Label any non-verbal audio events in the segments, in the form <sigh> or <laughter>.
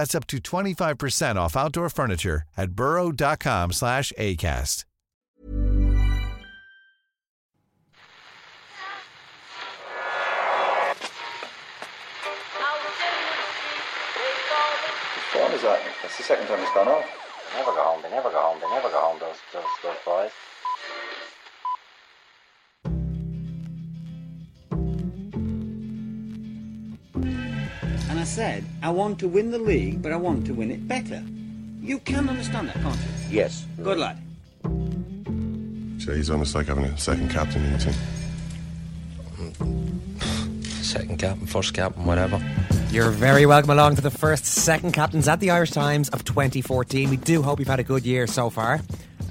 That's up to 25% off outdoor furniture at burrow.com slash ACAST. What time that? That's the second time it's gone off. They never go home. They never go home. They never go home. Those those those boys. I said, I want to win the league, but I want to win it better. You can understand that, can't you? Yes. Good lad. So he's almost like having a second captain in the team. Second captain, first captain, whatever. You're very welcome along to the first second captains at the Irish Times of 2014. We do hope you've had a good year so far.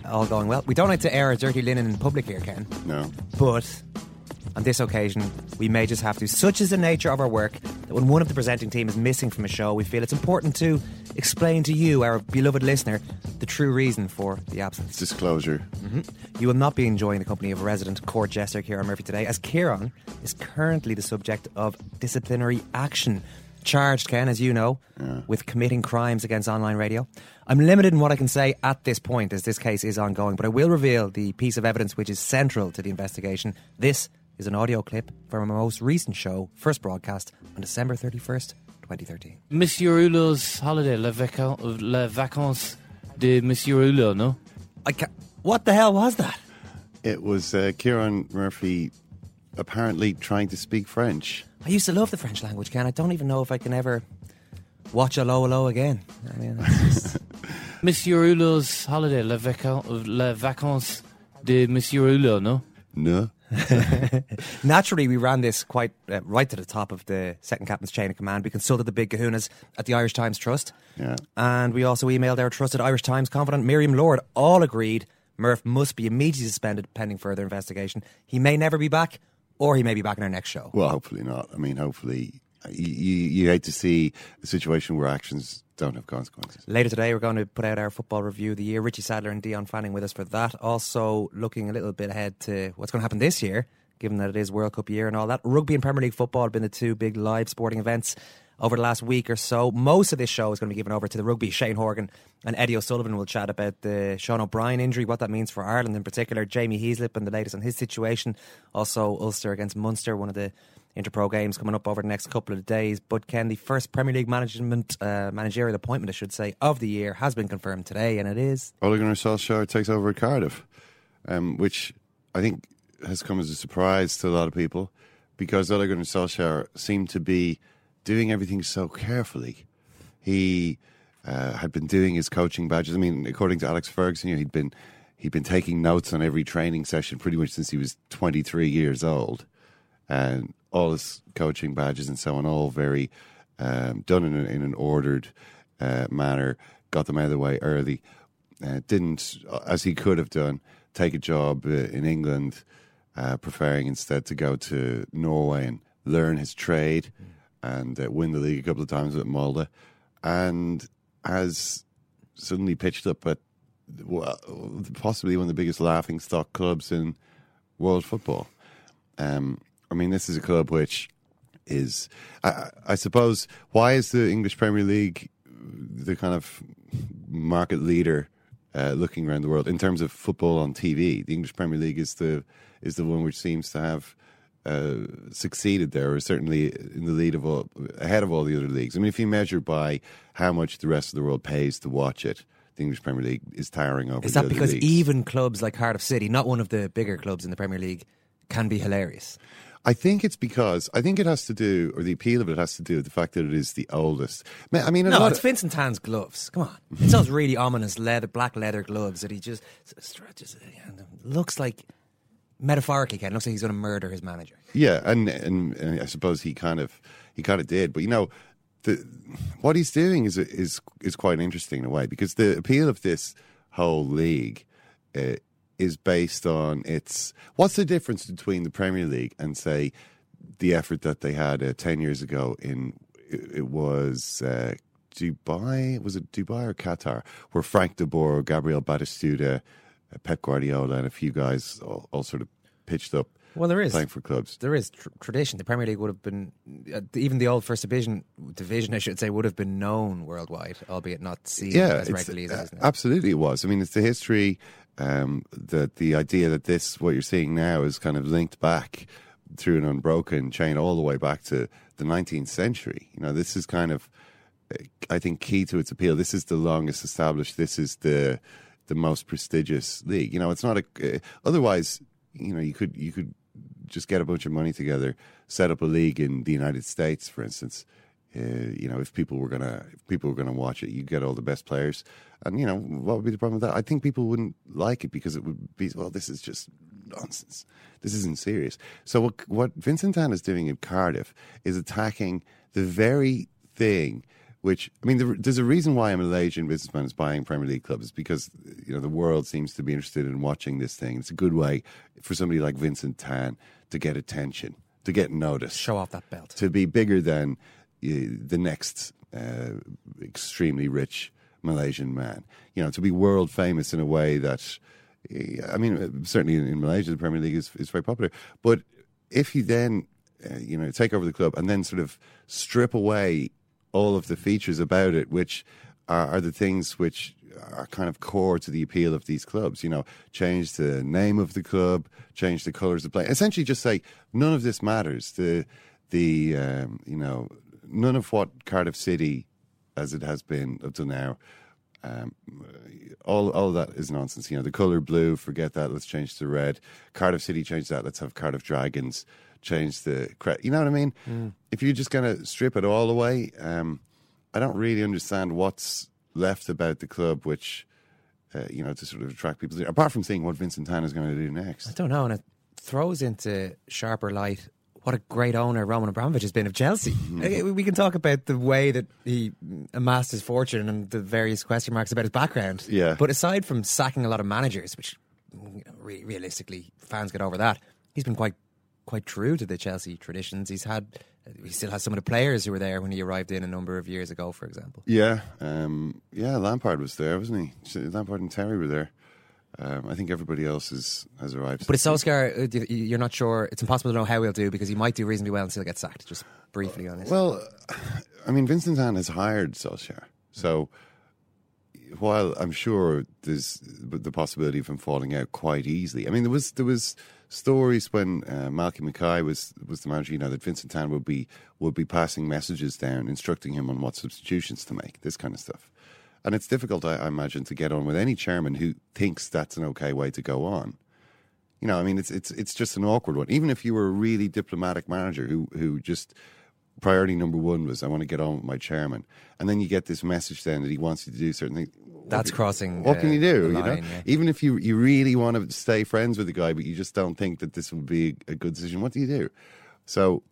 All going well. We don't like to air our dirty linen in public here, Ken. No. But on this occasion, we may just have to. Such is the nature of our work that when one of the presenting team is missing from a show, we feel it's important to explain to you, our beloved listener, the true reason for the absence. Disclosure. Mm-hmm. You will not be enjoying the company of a resident court jester, Kieran Murphy, today, as Kieran is currently the subject of disciplinary action. Charged, Ken, as you know, with committing crimes against online radio. I'm limited in what I can say at this point, as this case is ongoing, but I will reveal the piece of evidence which is central to the investigation. This is an audio clip from our most recent show, first broadcast on December 31st, 2013. Monsieur Hulot's holiday, les, vaca- les vacances de Monsieur Hulot, no? I ca what the hell was that? It was uh, Kieran Murphy apparently trying to speak French. I used to love the French language, Ken. I don't even know if I can ever watch a low low again. I mean, it's just- <laughs> Monsieur Hulot's holiday, les, vaca- les vacances de Monsieur Hulot, no? No. <laughs> Naturally, we ran this quite uh, right to the top of the second captain's chain of command. We consulted the big kahunas at the Irish Times Trust. Yeah. And we also emailed our trusted Irish Times confidant, Miriam Lord. All agreed Murph must be immediately suspended pending further investigation. He may never be back, or he may be back in our next show. Well, hopefully not. I mean, hopefully. You, you, hate to see a situation where actions don't have consequences. Later today, we're going to put out our football review of the year. Richie Sadlier and Dion Fanning with us for that. Also, looking a little bit ahead to what's going to happen this year, given that it is World Cup year and all that. Rugby and Premier League football have been the two big live sporting events over the last week or so. Most of this show is going to be given over to the rugby. Shane Horgan and Eddie O'Sullivan will chat about the Sean O'Brien injury, what that means for Ireland in particular, Jamie Heaslip and the latest on his situation. Also, Ulster against Munster, one of the Interpro games coming up over the next couple of days. But Ken, the first Premier League management uh, managerial appointment, I should say, of the year has been confirmed today, and it is Ole Gunnar Solskjaer takes over at Cardiff, um, which I think has come as a surprise to a lot of people because Ole Gunnar Solskjaer seemed to be doing everything so carefully. He uh, had been doing his coaching badges. I mean, according to Alex Ferguson, you know, he'd been he'd been taking notes on every training session pretty much since he was 23 years old, and all his coaching badges and so on, all very um, done in, in an ordered uh, manner. Got them out of the way early. Uh, didn't, as he could have done, take a job uh, in England, uh, preferring instead to go to Norway and learn his trade and uh, win the league a couple of times with Molde, and has suddenly pitched up at possibly one of the biggest laughing stock clubs in world football. Um, I mean, this is a club which is, I, I suppose, why is the English Premier League the kind of market leader uh, looking around the world in terms of football on TV? The English Premier League is the is the one which seems to have uh, succeeded there, or certainly in the lead of all, ahead of all the other leagues. I mean, if you measure by how much the rest of the world pays to watch it, the English Premier League is towering over. Is that because leagues. even clubs like Cardiff City, not one of the bigger clubs in the Premier League, can be hilarious? I think it's because I think it has to do, or the appeal of it has to do with the fact that it is the oldest. I mean, No, it's of- Vincent Tan's gloves. Come on, it's those really ominous leather, black leather gloves that he just stretches. And looks like, metaphorically, Ken, looks like he's going to murder his manager. Yeah, and, and and I suppose he kind of he kind of did, but you know, the what he's doing is is is quite interesting in a way because the appeal of this whole league uh, is based on its what's the difference between the Premier League and say the effort that they had uh, ten years ago in it, it was. Uh, Dubai was it Dubai or Qatar where Frank de Boer, Gabriel Batistuta, uh, Pep Guardiola, and a few guys all, all sort of pitched up Well, there is playing for clubs. There is tr- tradition. The Premier League would have been, uh, even the old First Division division, I should say, would have been known worldwide, albeit not seen yeah, as regularly as it uh, now. absolutely it was. I mean, it's the history um, that the idea that this what you're seeing now is kind of linked back through an unbroken chain all the way back to the 19th century. You know, this is kind of, uh, I think, key to its appeal. This is the longest established. This is the the most prestigious league. You know, it's not a. Uh, otherwise, you know, you could you could just get a bunch of money together, set up a league in the United States, for instance. Uh, you know, if people were gonna if people were gonna watch it, you get all the best players, and you know what would be the problem with that? I think people wouldn't like it because it would be well, this is just nonsense. This isn't serious. So what what Vincent Tan is doing in Cardiff is attacking the very thing which I mean, there, there's a reason why a Malaysian businessman is buying Premier League clubs because you know the world seems to be interested in watching this thing. It's a good way for somebody like Vincent Tan to get attention, to get noticed, Show off that belt. to be bigger than uh, the next uh, extremely rich Malaysian man. You know, to be world famous in a way that, uh, I mean, uh, certainly in, in Malaysia, the Premier League is, is very popular. But if you then, uh, you know, take over the club and then sort of strip away all of the features about it, which are, are the things which are kind of core to the appeal of these clubs. You know, change the name of the club, change the colours of play. Essentially, just say none of this matters. The the um, you know none of what Cardiff City, as it has been up to now, um, all all that is nonsense. You know, the colour blue, forget that. Let's change to red. Cardiff City, change that. Let's have Cardiff Dragons. Change the You know what I mean? If you're just going to strip it all away, um, I don't really understand what's left about the club, which uh, you know to sort of attract people. Apart from seeing what Vincent Tan is going to do next, I don't know, and it throws into sharper light what a great owner Roman Abramovich has been of Chelsea. Uh, we can talk about the way that he amassed his fortune and the various question marks about his background. Yeah. But aside from sacking a lot of managers, which you know, re- realistically fans get over that, he's been quite quite true to the Chelsea traditions. He's had, he still has some of the players who were there when he arrived in a number of years ago, for example. Yeah, um, yeah. Lampard was there, wasn't he? Lampard and Terry were there. Um, I think everybody else is, has arrived. But it's Solskjaer, uh, you- you're not sure. It's impossible to know how he'll do because he might do reasonably well and still get sacked. Just briefly on this. Well, I mean, Vincent Tan has hired Solskjaer. So while I'm sure there's the possibility of him falling out quite easily, I mean, there was there was stories when uh, Malcolm Mackay was was the manager, you know, that Vincent Tan would be would be passing messages down, instructing him on what substitutions to make, this kind of stuff. And it's difficult, I, I imagine, to get on with any chairman who thinks that's an okay way to go on. You know, I mean, it's it's it's just an awkward one. Even if you were a really diplomatic manager who who just priority number one was I want to get on with my chairman, and then you get this message then that he wants you to do certain things. What That's can- crossing, What can you do? the you know, yeah. even if you you really want to stay friends with the guy, but you just don't think that this would be a good decision. What do you do? So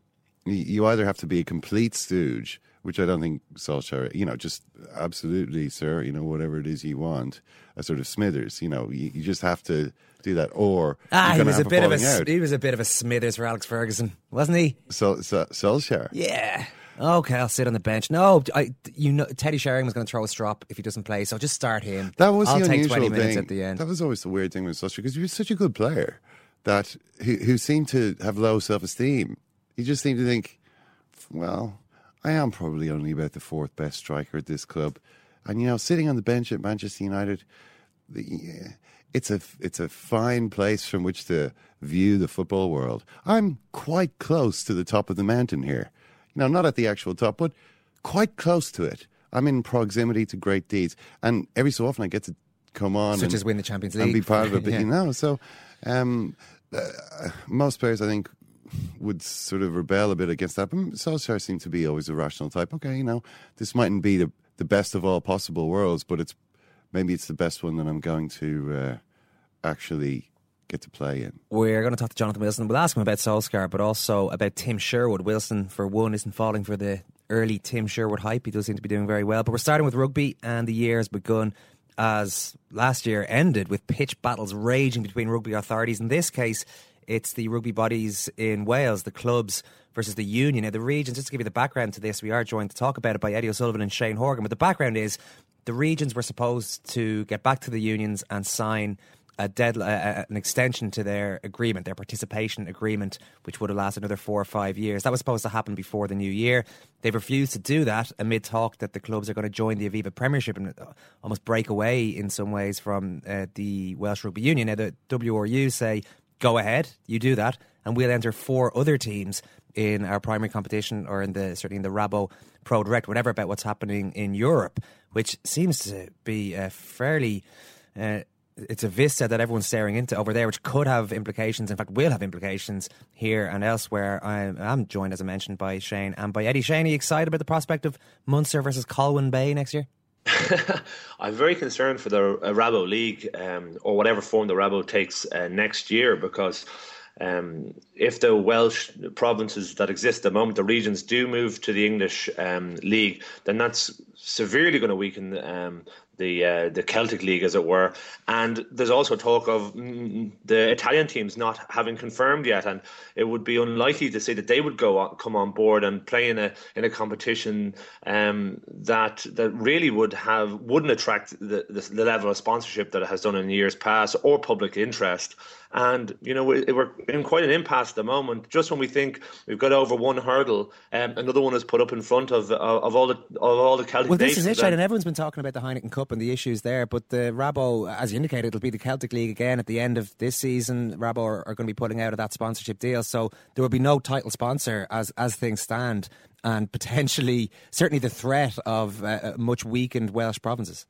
you- you either have to be a complete stooge, which I don't think Solskjaer, you know, just absolutely, sir, you know, whatever it is you want, a sort of Smithers, you know, you, you just have to do that, or ah, he was a bit of a out. he was a bit of a Smithers for Alex Ferguson, wasn't he? Sol, Sol, Solskjaer. Yeah. Okay, I'll sit on the bench. No, I, you know, Teddy Sheringham was going to throw a strop if he doesn't play, so just start him. That was I'll the take unusual thing. at the end. That was always the weird thing with Solskjaer because he was such a good player that who, who seemed to have low self esteem. He just seemed to think, well, I am probably only about the fourth best striker at this club, and you know, sitting on the bench at Manchester United, the, it's a it's a fine place from which to view the football world. I'm quite close to the top of the mountain here. You know, not at the actual top, but quite close to it. I'm in proximity to great deeds, and every so often I get to come on, such and, as win the Champions League, and be part of it. But <laughs> Yeah. you know, so um, uh, most players, I think, would sort of rebel a bit against that. But Solskjaer seemed to be always a rational type. Okay, you know, this mightn't be the the best of all possible worlds, but it's maybe it's the best one that I'm going to uh, actually get to play in. We're going to talk to Jonathan Wilson. We'll ask him about Solskjaer, but also about Tim Sherwood. Wilson, for one, isn't falling for the early Tim Sherwood hype. He does seem to be doing very well. But we're starting with rugby, and the year has begun as last year ended with pitch battles raging between rugby authorities. In this case, it's the rugby bodies in Wales, the clubs versus the union. Now, the regions, just to give you the background to this, we are joined to talk about it by Eddie O'Sullivan and Shane Horgan. But the background is the regions were supposed to get back to the unions and sign a dead, uh, an extension to their agreement, their participation agreement, which would have lasted another four or five years. That was supposed to happen before the new year. They've refused to do that amid talk that the clubs are going to join the Aviva Premiership and uh, almost break away in some ways from uh, the Welsh Rugby Union. Now, the WRU say, go ahead, you do that, and we'll enter four other teams in our primary competition or in the certainly in the Rabo Pro Direct, whatever about what's happening in Europe, which seems to be a fairly uh, it's a vista that everyone's staring into over there, which could have implications. In fact, will have implications here and elsewhere. I am joined, as I mentioned, by Shane and by Eddie. Shane, are you excited about the prospect of Munster versus Colwyn Bay next year? <laughs> I'm very concerned for the uh, Rabo League um, or whatever form the Rabo takes uh, next year because um, if the Welsh provinces that exist at the moment, the regions do move to the English um, league, then that's severely going to weaken um, the uh, the Celtic League, as it were. And there's also talk of mm, the Italian teams not having confirmed yet, and it would be unlikely to say that they would go on, come on board and play in a in a competition um, that that really would have wouldn't attract the, the, the level of sponsorship that it has done in years past or public interest. And you know we, we're in quite an impasse at the moment. Just when we think we've got over one hurdle, um, another one is put up in front of of, of all the of all the Celtic. Well, this is it, Shane, and everyone's been talking about the Heineken Cup and the issues there. But the Rabo, as you indicated, it'll be the Celtic League again at the end of this season. Rabo are, are going to be pulling out of that sponsorship deal, so there will be no title sponsor as as things stand, and potentially, certainly, the threat of uh, much weakened Welsh provinces.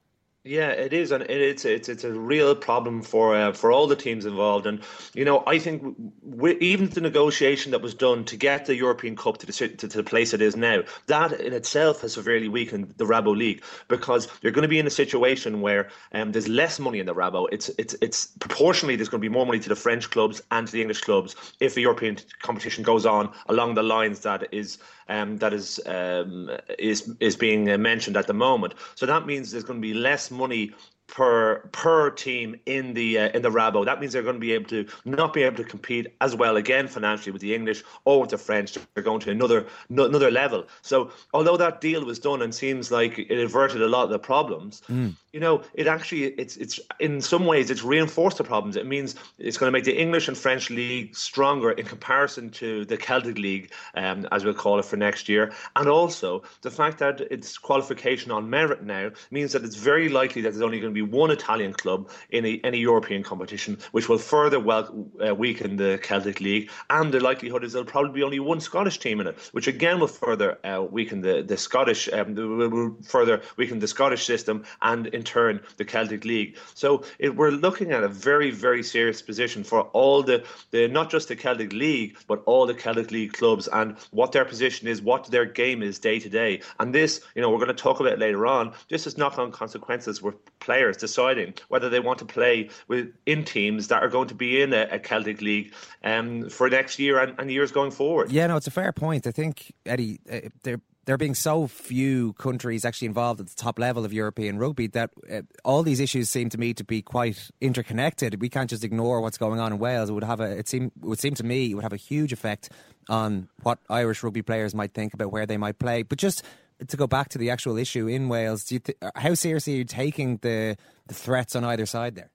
Yeah, it is, and it's it's it's a real problem for uh, for all the teams involved. And you know, I think we, even the negotiation that was done to get the European Cup to the to, to the place it is now, that in itself has severely weakened the Rabo League because you're going to be in a situation where um, there's less money in the Rabo. It's it's it's proportionally there's going to be more money to the French clubs and to the English clubs if the European competition goes on along the lines that is um, that is um, is is being mentioned at the moment. So that means there's going to be less money per per team in the uh, in the Rabo. That means they're going to be able to not be able to compete as well again financially with the English or with the French. They're going to another no, another level. So although that deal was done and seems like it averted a lot of the problems, Mm. You know, it actually it's it's in some ways it's reinforced the problems. It means it's going to make the English and French league stronger in comparison to the Celtic League, um, as we'll call it for next year, and also the fact that it's qualification on merit now means that it's very likely that there's only going to be one Italian club in a, any European competition, which will further well, uh, weaken the Celtic League, and the likelihood is there'll probably be only one Scottish team in it, which again will further uh, weaken the the Scottish, um, will further weaken the Scottish system, and in turn the Celtic League. So it, we're looking at a very very serious position for all the the not just the Celtic League, but all the Celtic League clubs and what their position is, what their game is day to day. And this, you know, we're going to talk about later on. This is knock-on consequences with players deciding whether they want to play with in teams that are going to be in a, a Celtic League um, for next year and, and years going forward. Yeah, no, it's a fair point. I think Eddie, uh, there there being so few countries actually involved at the top level of European rugby that uh, all these issues seem to me to be quite interconnected. We can't just ignore what's going on in Wales. It would have a it seem it would seem to me it would have a huge effect on what Irish rugby players might think about where they might play. But just to go back to the actual issue in Wales, th- how seriously are you taking the the threats on either side there?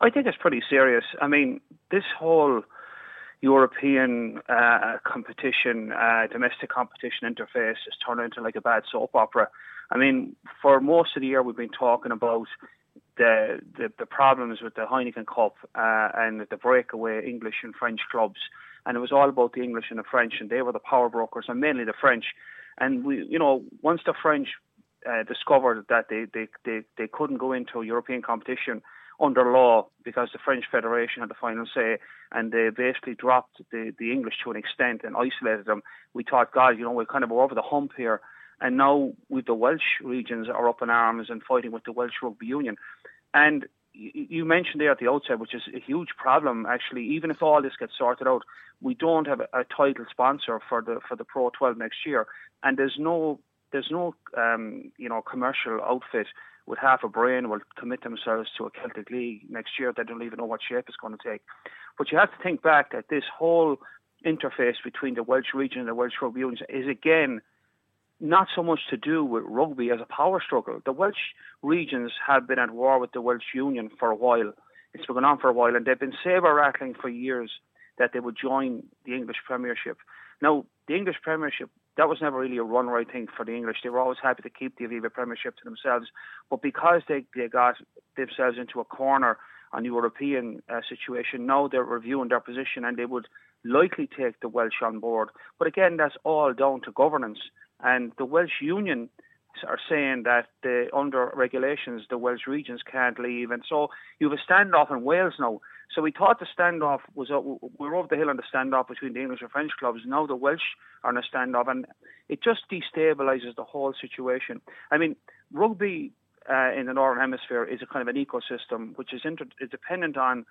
I think it's pretty serious. I mean, this whole European uh, competition, uh, domestic competition interface has turned into like a bad soap opera. I mean, for most of the year, we've been talking about the the, the problems with the Heineken Cup uh, and the breakaway English and French clubs, and it was all about the English and the French, and they were the power brokers, and mainly the French. And we, you know, once the French uh, discovered that they, they, they, they couldn't go into European competition under law because the French Federation had the final say, and they basically dropped the, the English to an extent and isolated them. We thought, God, you know, we're kind of over the hump here, and now with the Welsh regions are up in arms and fighting with the Welsh Rugby Union, and you mentioned there at the outset, which is a huge problem actually. Even if all this gets sorted out, we don't have a, title sponsor for the for the Pro 12 next year, and there's no there's no um, you know commercial outfit with half a brain will commit themselves to a Celtic league next year. They don't even know what shape it's going to take. But you have to think back that this whole interface between the Welsh region and the Welsh rugby unions is again not so much to do with rugby as a power struggle. The Welsh regions have been at war with the Welsh Union for a while. It's been going on for a while, and they've been saber rattling for years that they would join the English Premiership. Now, the English Premiership, that was never really a run right thing for the English. They were always happy to keep the Aviva Premiership to themselves. But because they, they got themselves into a corner on the European uh, situation, now they're reviewing their position and they would likely take the Welsh on board. But again, that's all down to governance. And the Welsh Union are saying that the, under regulations the Welsh regions can't leave, and so you have a standoff in Wales now. So we thought the standoff was uh, we're over the hill on the standoff between the English and French clubs. Now the Welsh are in a standoff, and it just destabilises the whole situation. I mean, rugby uh, in the Northern Hemisphere is a kind of an ecosystem which is, inter- is dependent on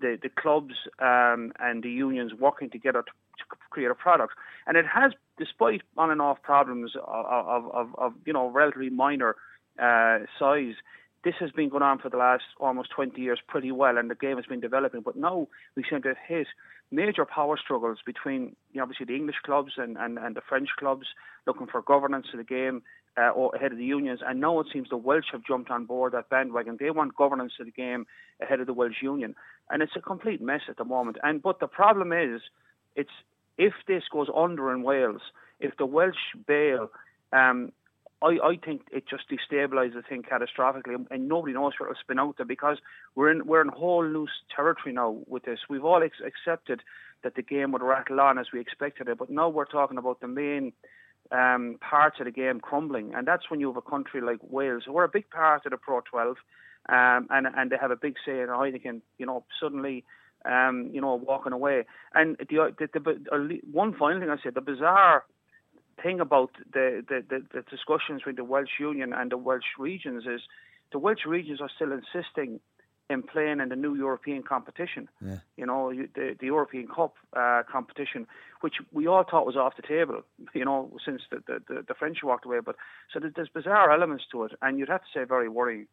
the, the clubs um, and the unions working together to, to, create a product. And it has, despite on and off problems of, of, of, of you know, relatively minor uh, size, this has been going on for the last almost 20 years pretty well, and the game has been developing. But now we seem to hit major power struggles between, you know, obviously, the English clubs and, and, and the French clubs looking for governance of the game uh, ahead of the unions. And now it seems the Welsh have jumped on board that bandwagon. They want governance of the game ahead of the Welsh Union, and it's a complete mess at the moment. And but the problem is, it's if this goes under in Wales, if the Welsh bail, um, I, I think it just destabilises the thing catastrophically, and nobody knows where it'll spin out there because we're in we're in whole new territory now with this. We've all ex- accepted that the game would rattle on as we expected it, but now we're talking about the main um, parts of the game crumbling, and that's when you have a country like Wales, who are a big part of the Pro 12, um, and and they have a big say in Heineken. You know, suddenly, um, you know, walking away. And the, the, the, one final thing I said, the bizarre thing about the, the, the, the discussions with the Welsh Union and the Welsh regions is the Welsh regions are still insisting in playing in the new European competition. Yeah. You know, the, the European Cup uh, competition, which we all thought was off the table. You know, since the the, the French walked away. But so there's bizarre elements to it, and you'd have to say very worrying.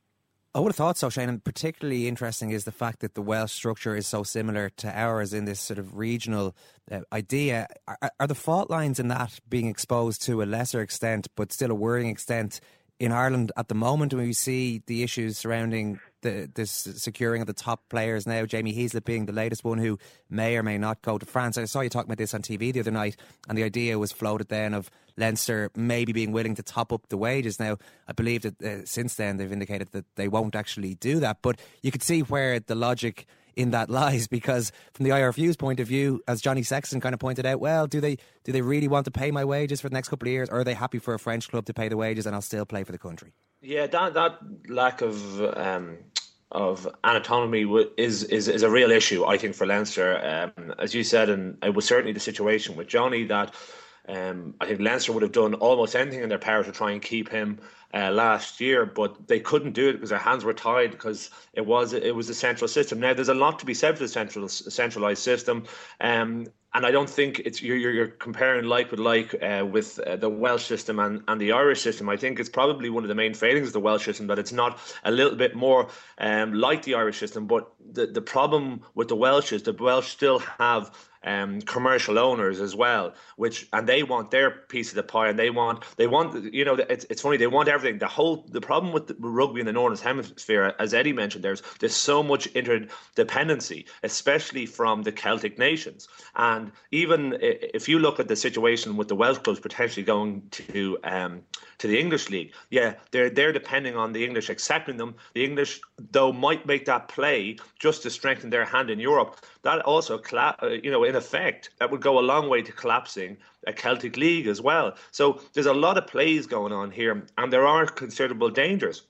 I would have thought so, Shane. And particularly interesting is the fact that the Welsh structure is so similar to ours in this sort of regional uh, idea. Are, are, the fault lines in that being exposed to a lesser extent, but still a worrying extent in Ireland at the moment when we see the issues surrounding the, this securing of the top players now, Jamie Heaslip being the latest one who may or may not go to France. I saw you talking about this on TV the other night, and the idea was floated then of Leinster maybe being willing to top up the wages. Now, I believe that uh, since then they've indicated that they won't actually do that, but you could see where the logic in that lies because from the IRFU's point of view, as Johnny Sexton kind of pointed out, well, do they do they really want to pay my wages for the next couple of years, or are they happy for a French club to pay the wages and I'll still play for the country? Yeah, that that lack of um, of anatomy is, is is a real issue, I think, for Leinster. Um, as you said, and it was certainly the situation with Johnny that um, I think Leinster would have done almost anything in their power to try and keep him uh, last year, but they couldn't do it because their hands were tied because it was it was a central system. Now there's a lot to be said for the central centralized system, um, and I don't think it's you're, you're comparing like with like uh, with uh, the Welsh system and, and the Irish system. I think it's probably one of the main failings of the Welsh system that it's not a little bit more um, like the Irish system. But the the problem with the Welsh is the Welsh still have um, commercial owners as well, which and they want their piece of the pie, and they want they want you know it's, it's funny they want everything. The whole the problem with the rugby in the northern hemisphere, as Eddie mentioned, there's there's so much interdependency, especially from the Celtic nations, and even if you look at the situation with the Welsh clubs potentially going to um, to the English league, yeah, they're they're depending on the English accepting them. The English though might make that play just to strengthen their hand in Europe. That also, uh, you know, in in effect, that would go a long way to collapsing a Celtic League as well. So there's a lot of plays going on here, and there are considerable dangers.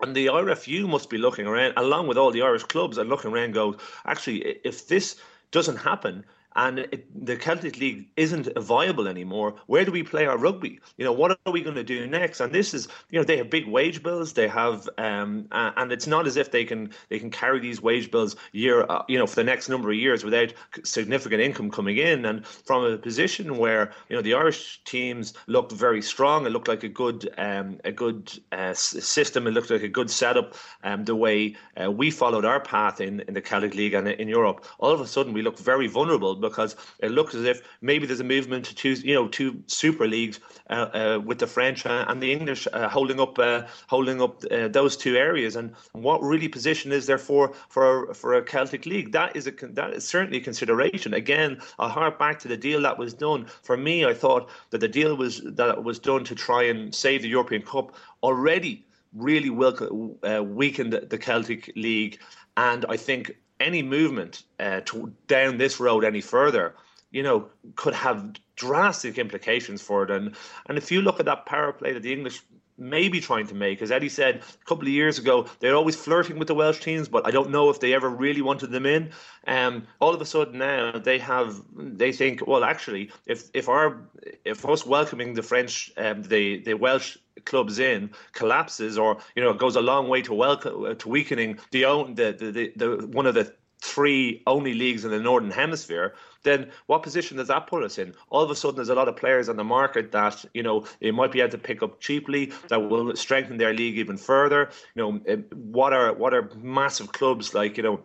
And the IRFU must be looking around, along with all the Irish clubs, and looking around, go, actually, if this doesn't happen, and it, the Celtic League isn't viable anymore. Where do we play our rugby? You know, what are we going to do next? And this is, you know, they have big wage bills. They have, um, and it's not as if they can they can carry these wage bills year, uh, you know, for the next number of years without significant income coming in. And from a position where you know the Irish teams looked very strong, it looked like a good um, a good uh, system. It looked like a good setup. Um, the way uh, we followed our path in in the Celtic League and in Europe, all of a sudden we looked very vulnerable because it looks as if maybe there's a movement to two, you know, two super leagues uh, uh, with the French and the English uh, holding up, uh, holding up uh, those two areas. And what really position is there for for for a Celtic league? That is a that is certainly a consideration. Again, I'll hark back to the deal that was done. For me, I thought that the deal was that was done to try and save the European Cup already really weakened the Celtic League, and I think any movement uh, to, down this road any further, you know, could have drastic implications for it. And and if you look at that power play that the English may be trying to make, as Eddie said a couple of years ago, they're always flirting with the Welsh teams, but I don't know if they ever really wanted them in. Um, all of a sudden now they have they think, well, actually, if if our if us welcoming the French, um, the the Welsh clubs in collapses or you know goes a long way to welcome to weakening the own the, the, the, one of the three only leagues in the northern hemisphere then what position does that put us in? All of a sudden there's a lot of players on the market that you know they might be able to pick up cheaply that will strengthen their league even further. You know eh, what are what are massive clubs like you know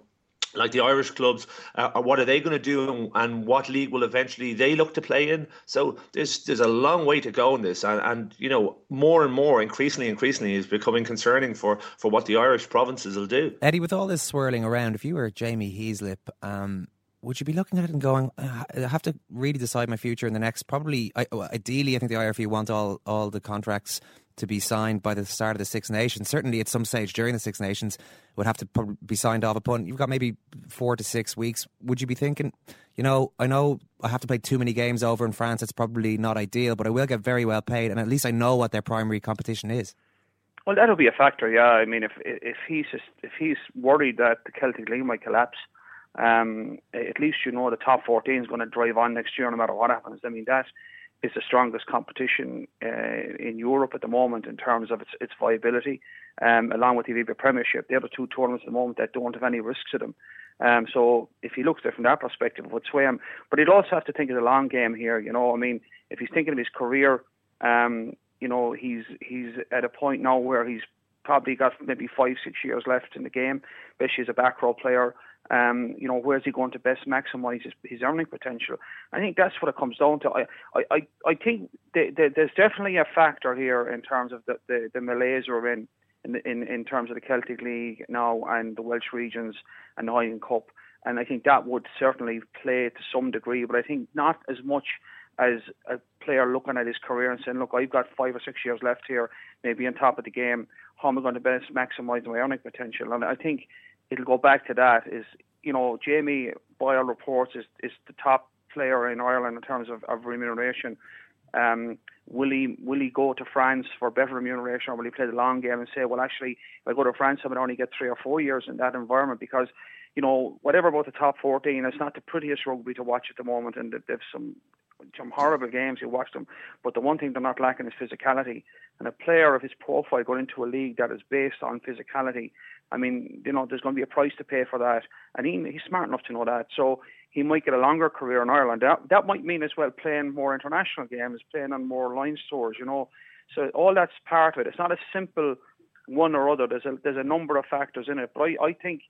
like the Irish clubs, uh, what are they going to do, and, and, what league will eventually they look to play in? So there's there's a long way to go in this, and, and you know more and more, increasingly, increasingly, is becoming concerning for for what the Irish provinces will do. Eddie, with all this swirling around, if you were Jamie Heaslip, um, would you be looking at it and going, uh, I have to really decide my future in the next? Probably, uh, ideally, I think the IRFU want all all the contracts to be signed by the start of the Six Nations. Certainly, at some stage during the Six Nations, would have to be signed off upon. You've got maybe four to six weeks. Would you be thinking, you know, I know I have to play too many games over in France. It's probably not ideal, but I will get very well paid, and at least I know what their primary competition is. Well, that'll be a factor. Yeah, I mean, if if he's just, if he's worried that the Celtic League might collapse, um, at least you know the top 14 is going to drive on next year, no matter what happens. I mean, that is the strongest competition uh, in Europe at the moment in terms of its, its viability, um, along with the Liga Premiership. The other two tournaments at the moment that don't have any risks to them. Um, so if he looks at it from that perspective, it would sway him. But he'd also have to think of the long game here. You know, I mean, if he's thinking of his career, um, you know, he's he's at a point now where he's probably got maybe five, six years left in the game, especially as a back row player. Um, you know, where's he going to best maximise his, his earning potential? I think that's what it comes down to. I, I, I think the, the, there's definitely a factor here in terms of the, the, the malaise we're in, in, in, in terms of the Celtic League now and the Welsh regions and the Heineken Cup. And I think that would certainly play to some degree, but I think not as much as a player looking at his career and saying, look, I've got five or six years left here, maybe on top of the game. How am I going to best maximise my earning potential? And I think it'll go back to that is, you know, Jamie Boyle reports is, is the top player in Ireland in terms of, of remuneration. Um, will he will he go to France for better remuneration, or will he play the long game and say, well, actually, if I go to France, I would only get three or four years in that environment because, you know, whatever about the top 14, it's not the prettiest rugby to watch at the moment, and they've some some horrible games. You watch them, but the one thing they're not lacking is physicality. And a player of his profile going into a league that is based on physicality I mean, you know, there's going to be a price to pay for that, and he, he's smart enough to know that. So he might get a longer career in Ireland. That that might mean as well playing more international games, playing on more Lions tours. You know, so all that's part of it. It's not a simple one or other. There's a there's a number of factors in it. But I, I think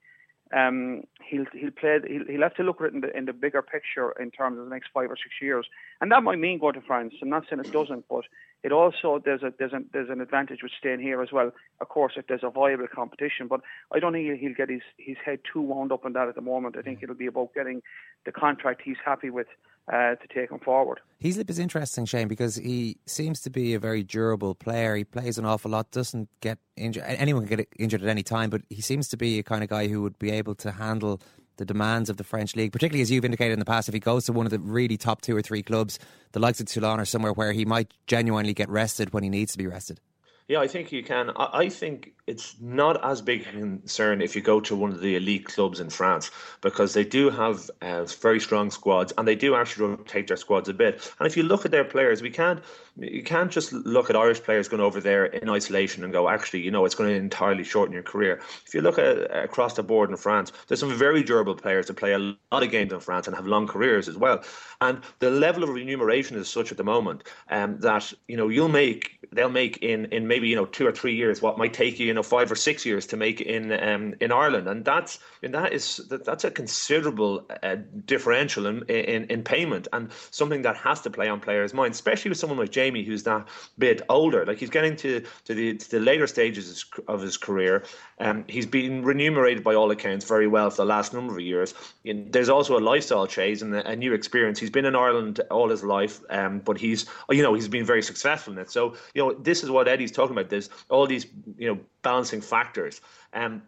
um, he'll he'll play he'll, he'll have to look at it in the in the bigger picture in terms of the next five or six years, and that might mean going to France. I'm not saying it doesn't, but it also there's a there's a there's an advantage with staying here as well. Of course, if there's a viable competition, but I don't think he'll get his his head too wound up in that at the moment. I think it'll be about getting the contract he's happy with uh, to take him forward. Heaslip is interesting, Shane, because he seems to be a very durable player. He plays an awful lot, doesn't get injured. Anyone can get injured at any time, but he seems to be a kind of guy who would be able to handle the demands of the French league, particularly as you've indicated in the past. If he goes to one of the really top two or three clubs, the likes of Toulon or somewhere where he might genuinely get rested when he needs to be rested. Yeah, I think you can. I think it's not as big a concern if you go to one of the elite clubs in France because they do have uh, very strong squads and they do actually rotate their squads a bit. And if you look at their players, we can't you can't just look at Irish players going over there in isolation and go, actually, you know, it's going to entirely shorten your career. If you look at across the board in France, there's some very durable players that play a lot of games in France and have long careers as well. And the level of remuneration is such at the moment um, that you know you'll make they'll make in in maybe you know two or three years what might take you you know five or six years to make in um, in Ireland, and that's and that is that, that's a considerable uh, differential in, in in payment and something that has to play on players' minds, especially with someone like Jamie who's that bit older. Like he's getting to to the to the later stages of his career. Um, he's been remunerated by all accounts very well for the last number of years. And there's also a lifestyle change and a, a new experience. He's been in Ireland all his life, um, but he's you know he's been very successful in it. So you know this is what Eddie's talking about. There's all these you know balancing factors. Um,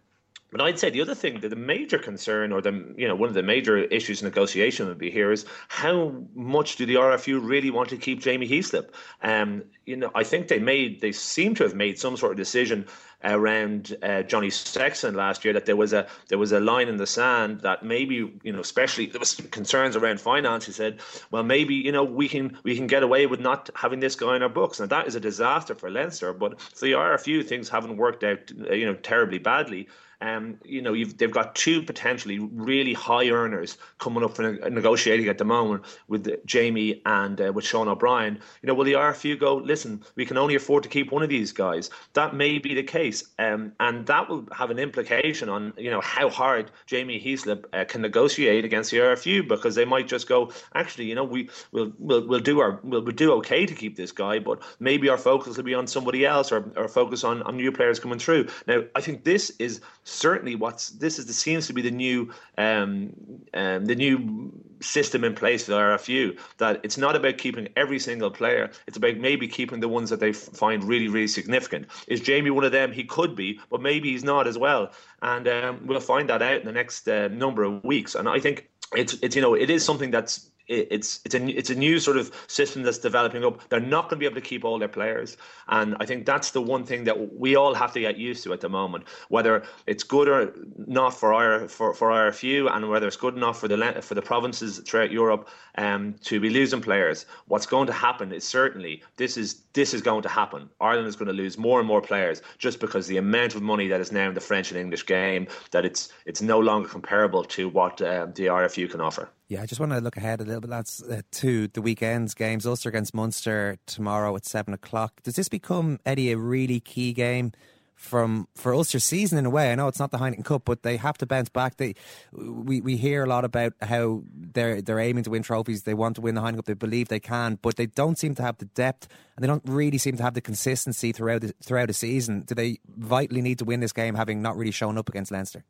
but I'd say the other thing, that the major concern, or the you know one of the major issues in negotiation would be here is how much do the RFU really want to keep Jamie Heaslip? Um, you know, I think they made, they seem to have made some sort of decision around uh, Johnny Sexton last year that there was a there was a line in the sand that maybe you know, especially there was concerns around finance. He said, well, maybe you know we can we can get away with not having this guy in our books, and that is a disaster for Leinster. But for the RFU, things haven't worked out, you know, terribly badly. Um, you know, they've got two potentially really high earners coming up for negotiating at the moment with Jamie and uh, with Sean O'Brien. You know, will the RFU go? Listen, we can only afford to keep one of these guys. That may be the case, um, and that will have an implication on you know how hard Jamie Heaslip uh, can negotiate against the RFU because they might just go, actually, you know, we will we'll, we'll do our we'll, we'll do okay to keep this guy, but maybe our focus will be on somebody else or, or focus on, on new players coming through. Now, I think this is certainly what's this is the seems to be the new um, um, the new system in place. For the RFU that it's not about keeping every single player. It's about maybe keeping the ones that they find really really significant. Is Jamie one of them? He could be but maybe he's not as well. And um, we'll find that out in the next uh, number of weeks. And I think it's it's you know it is something that's it's it's a it's a new sort of system that's developing up. They're not going to be able to keep all their players, and I think that's the one thing that we all have to get used to at the moment. Whether it's good or not for our for, for RFU, and whether it's good enough for the for the provinces throughout Europe um, to be losing players, what's going to happen is certainly this is this is going to happen. Ireland is going to lose more and more players just because the amount of money that is now in the French and English game that it's it's no longer comparable to what um, the RFU can offer. Yeah, I just want to look ahead a little bit, lads, uh, to the weekend's games. Ulster against Munster tomorrow at seven o'clock. Does this become Eddie a really key game from for Ulster season in a way? I know it's not the Heineken Cup, but they have to bounce back. They we, we hear a lot about how they're they're aiming to win trophies. They want to win the Heineken Cup. They believe they can, but they don't seem to have the depth and they don't really seem to have the consistency throughout the, throughout the season. Do they vitally need to win this game, having not really shown up against Leinster?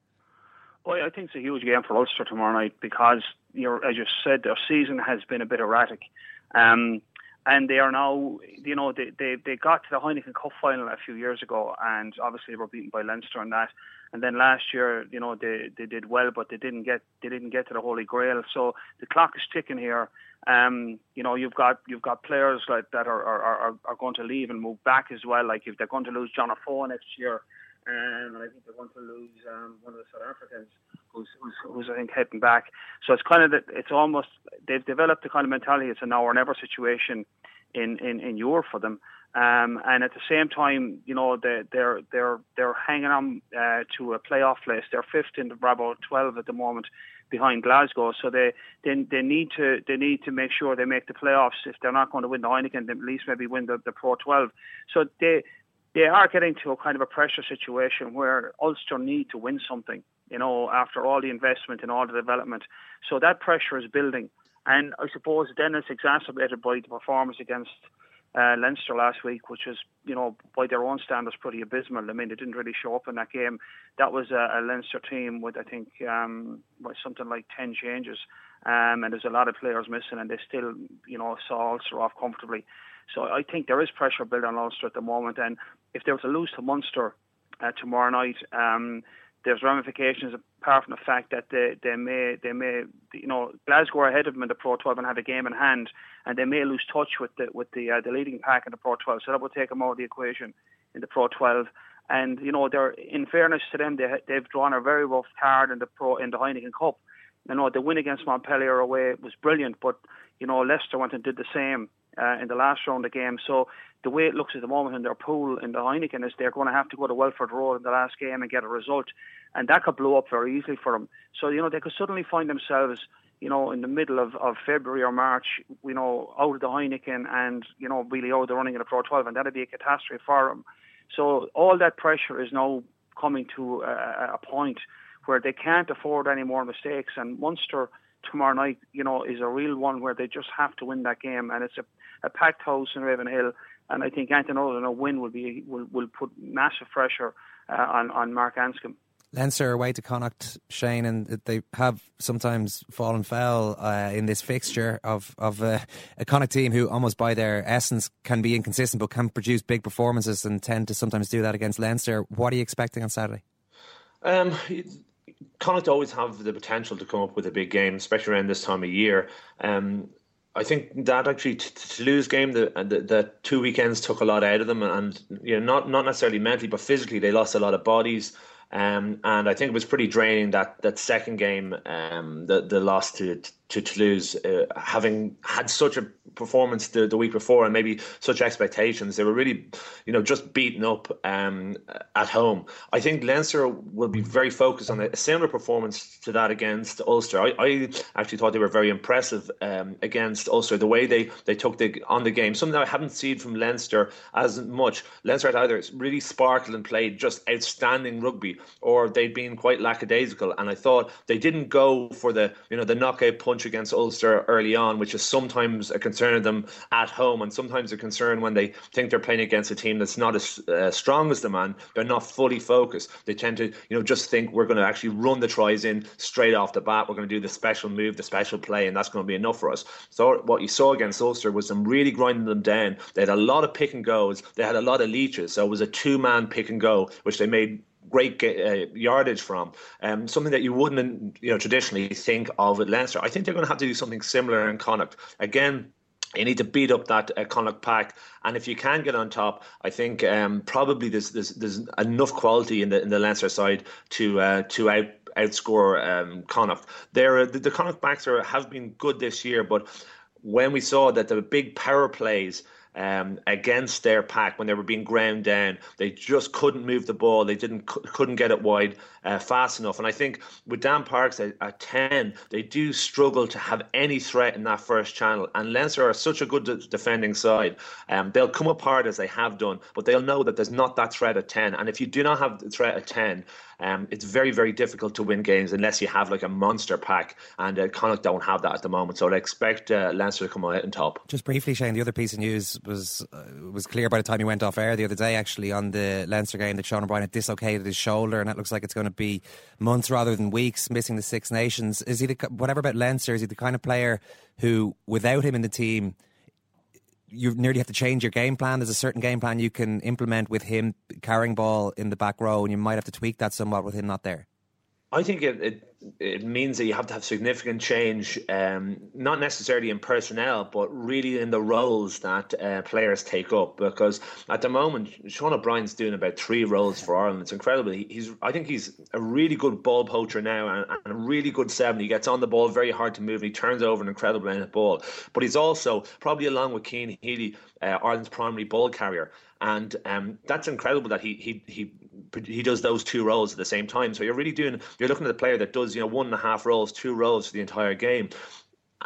Well, I think it's a huge game for Ulster tomorrow night because, you as you said, their season has been a bit erratic. Um, and they are now, you know, they, they, they got to the Heineken Cup final a few years ago, and obviously were beaten by Leinster on that. And then last year, you know, they, they did well, but they didn't get they didn't get to the Holy Grail. So the clock is ticking here. Um, you know, you've got you've got players like that are, are, are, are going to leave and move back as well. Like if they're going to lose John Afoa next year, um, and I think they're going to lose um, one of the South Africans who's, who's, who's I think heading back. So it's kind of the, it's almost they've developed the kind of mentality. It's a now or never situation in in in Europe for them. Um, and at the same time, you know, they, they're they're they're hanging on uh, to a playoff place. They're fifth in the Pro 12 at the moment, behind Glasgow. So they, they they need to they need to make sure they make the playoffs. If they're not going to win the Heineken, then at least maybe win the, the Pro 12. So they they are getting to a kind of a pressure situation where Ulster need to win something, you know, after all the investment and all the development. So that pressure is building. And I suppose then it's exacerbated by the performance against uh, Leinster last week, which was, you know, by their own standards, pretty abysmal. I mean, they didn't really show up in that game. That was a, a Leinster team with, I think, um, something like 10 changes. Um, and there's a lot of players missing, and they still, you know, saw Ulster off comfortably. So I think there is pressure built on Ulster at the moment, and if they were to lose to Munster uh, tomorrow night, um, there's ramifications apart from the fact that they, they may they may you know Glasgow are ahead of them in the Pro 12 and have a game in hand, and they may lose touch with the with the uh, the leading pack in the Pro 12. So that would take them out of the equation in the Pro 12. And you know, they're in fairness to them, they they've drawn a very rough card in the Pro in the Heineken Cup. You know, the win against Montpellier away was brilliant, but you know Leicester went and did the same uh, in the last round of the game. So the way it looks at the moment in their pool in the Heineken is they're going to have to go to Welford Road in the last game and get a result, and that could blow up very easily for them. So you know they could suddenly find themselves, you know, in the middle of, of February or March, you know, out of the Heineken and you know really out of the running in the Pro 12, and that'd be a catastrophe for them. So all that pressure is now coming to a, a point where they can't afford any more mistakes, and Munster tomorrow night, you know, is a real one where they just have to win that game, and it's a, a packed house in Ravenhill, and I think Anton O'Loughlin a win will be will, will put massive pressure uh, on on Mark Anscombe. Leinster away to Connacht, Shane, and they have sometimes fallen foul uh, in this fixture of of uh, a Connacht team who, almost by their essence, can be inconsistent but can produce big performances and tend to sometimes do that against Leinster. What are you expecting on Saturday? Um, Connacht always have the potential to come up with a big game, especially around this time of year. Um, I think that actually t- lose game, the, the, the two weekends took a lot out of them, and you know not not necessarily mentally, but physically, they lost a lot of bodies. Um, and I think it was pretty draining that that second game, um, the the loss to to Toulouse, uh, having had such a performance the, the week before and maybe such expectations, they were really, you know, just beaten up um, at home. I think Leinster will be very focused on a similar performance to that against Ulster. I, I actually thought they were very impressive um, against Ulster. The way they, they took the on the game, something I haven't seen from Leinster as much. Leinster had either really sparkled and played just outstanding rugby, or they'd been quite lackadaisical. And I thought they didn't go for the you know the knockout punch against Ulster early on, which is sometimes a concern of them at home, and sometimes a concern when they think they're playing against a team that's not as uh, strong as them, and they're not fully focused. They tend to, you know, just think we're going to actually run the tries in straight off the bat. We're going to do the special move, the special play, and that's going to be enough for us. So what you saw against Ulster was them really grinding them down. They had a lot of pick and goes. They had a lot of leeches. So it was a two-man pick and go, which they made great uh, yardage from. Um, something that you wouldn't, you know, traditionally think of at Leinster. I think they're going to have to do something similar in Connacht. Again, you need to beat up that uh, Connacht pack, and if you can get on top, I think um, probably there's, there's there's enough quality in the in the Leinster side to uh, to out outscore um, Connacht. There, the, the Connacht backs are have been good this year, but when we saw that the big power plays um, against their pack when they were being ground down. They just couldn't move the ball. They didn't couldn't get it wide uh, fast enough. And I think with Dan Parks at, at, ten, they do struggle to have any threat in that first channel. And Leinster are such a good de- defending side. Um, they'll come apart as they have done, but they'll know that there's not that threat at ten. And if you do not have the threat at ten, um, it's very, very difficult to win games unless you have like a monster pack, and uh, Connacht don't have that at the moment. So I expect uh, Leinster to come out on top. Just briefly, Shane, the other piece of news was uh, was clear by the time he went off air the other day, actually, on the Leinster game that Sean O'Brien had dislocated his shoulder, and that looks like it's going to be months rather than weeks, missing the Six Nations. Is he the, whatever about Leinster? Is he the kind of player who, without him in the team, you nearly have to change your game plan. There's a certain game plan you can implement with him carrying ball in the back row, and you might have to tweak that somewhat with him not there. I think it, it, it means that you have to have significant change, um, not necessarily in personnel, but really in the roles that uh, players take up. Because at the moment, Sean O'Brien's doing about three roles for Ireland. It's incredible. He's, I think he's a really good ball poacher now and, and, a really good seven. He gets on the ball very hard to move, and he turns over an incredible amount of ball. But he's also probably along with Cian Healy, uh, Ireland's primary ball carrier and um, that's incredible that he he he he does those two roles at the same time. So you're really doing you're looking at a player that does you know one and a half roles, two roles for the entire game.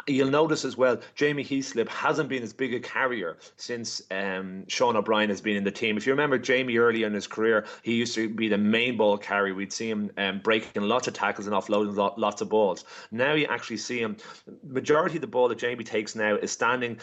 You'll notice as well, Jamie Heaslip hasn't been as big a carrier since um, Sean O'Brien has been in the team. If you remember Jamie early in his career, he used to be the main ball carrier. We'd see him um, breaking lots of tackles and offloading lots of balls. Now you actually see him. Majority of the ball that Jamie takes now is standing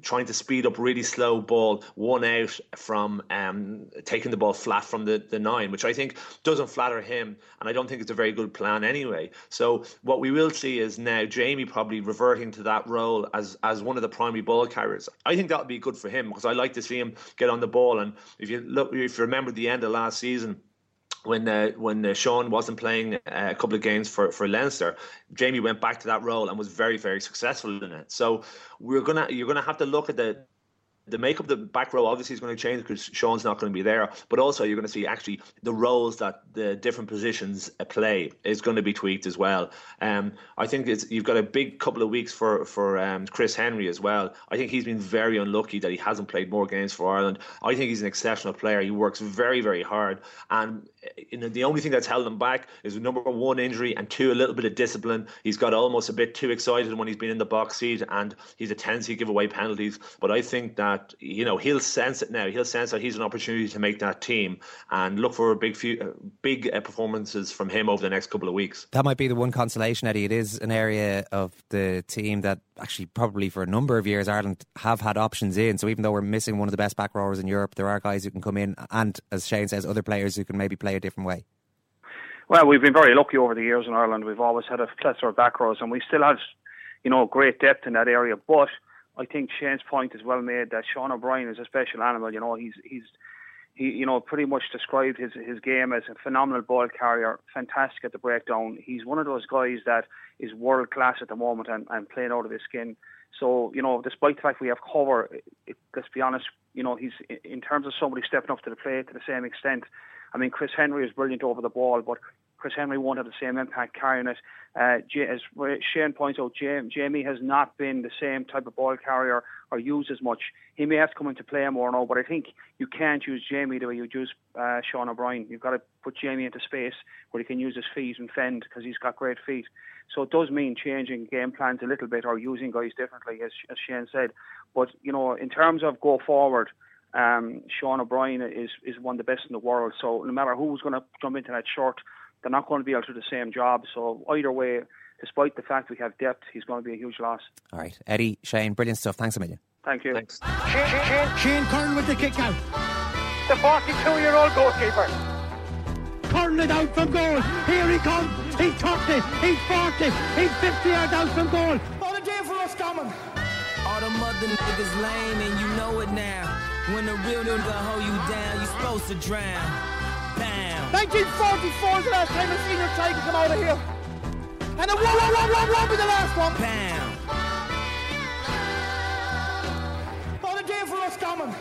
trying to speed up really slow ball, one out from um, taking the ball flat from the, the nine, which I think doesn't flatter him. And I don't think it's a very good plan anyway. So what we will see is now Jamie probably reverting to that role as, as one of the primary ball carriers. I think that would be good for him because I like to see him get on the ball. And if you look, if you remember the end of last season, when uh, when uh, Sean wasn't playing uh, a couple of games for for Leinster, Jamie went back to that role and was very very successful in it. So we're gonna you're gonna have to look at the the makeup of the back row obviously is going to change because Sean's not going to be there, but also you're going to see actually the roles that the different positions play is going to be tweaked as well. Um, I think it's you've got a big couple of weeks for for um, Chris Henry as well. I think he's been very unlucky that he hasn't played more games for Ireland. I think he's an exceptional player. He works very very hard, and you know, the only thing that's held him back is number one injury and two a little bit of discipline. He's got almost a bit too excited when he's been in the box seat, and he's a tendency to give away penalties. But I think that that you know he'll sense it now. He'll sense that he's an opportunity to make that team and look for big few, uh, big uh, performances from him over the next couple of weeks. That might be the one consolation, Eddie. It is an area of the team that actually probably for a number of years Ireland have had options in. So even though we're missing one of the best back rowers in Europe, there are guys who can come in, and as Shane says, other players who can maybe play a different way. Well, we've been very lucky over the years in Ireland. We've always had a plethora of back rows, and we still have, you know, great depth in that area. But I think Shane's point is well made that Sean O'Brien is a special animal. You know, he's he's he you know pretty much described his his game as a phenomenal ball carrier, fantastic at the breakdown. He's one of those guys that is world class at the moment and, and playing out of his skin. So you know, despite the fact we have cover, it, let's be honest, you know, he's in terms of somebody stepping up to the plate to the same extent. I mean, Chris Henry is brilliant over the ball, but Chris Henry won't have the same impact carrying it. Uh, as Shane points out, Jamie has not been the same type of ball carrier or used as much. He may have to come into play more now, but I think you can't use Jamie the way you use uh, Sean O'Brien. You've got to put Jamie into space where he can use his feet and fend because he's got great feet. So it does mean changing game plans a little bit or using guys differently, as, as Shane said. But you know, in terms of go forward. Um, Sean O'Brien is is one of the best in the world. So no matter who's going to jump into that short they're not going to be able to do the same job. So either way, despite the fact we have depth, he's going to be a huge loss. All right, Eddie, Shane, brilliant stuff. Thanks a million. Thank you. Thanks. Shane, Shane, Shane Curran with the kick out. The 42-year-old goalkeeper. Curran it out from goal. Here he comes. He's 30. He's 40. He's 50 yards out from goal. What a day for us coming. All the mother niggas lame and you know it now. When the real nigga hold you down, you supposed to drown. 1944 is the last time a senior tiger come out of here. And a whoa, whoa, whoa, whoa, whoa be the last one. Bam. What a day for us coming.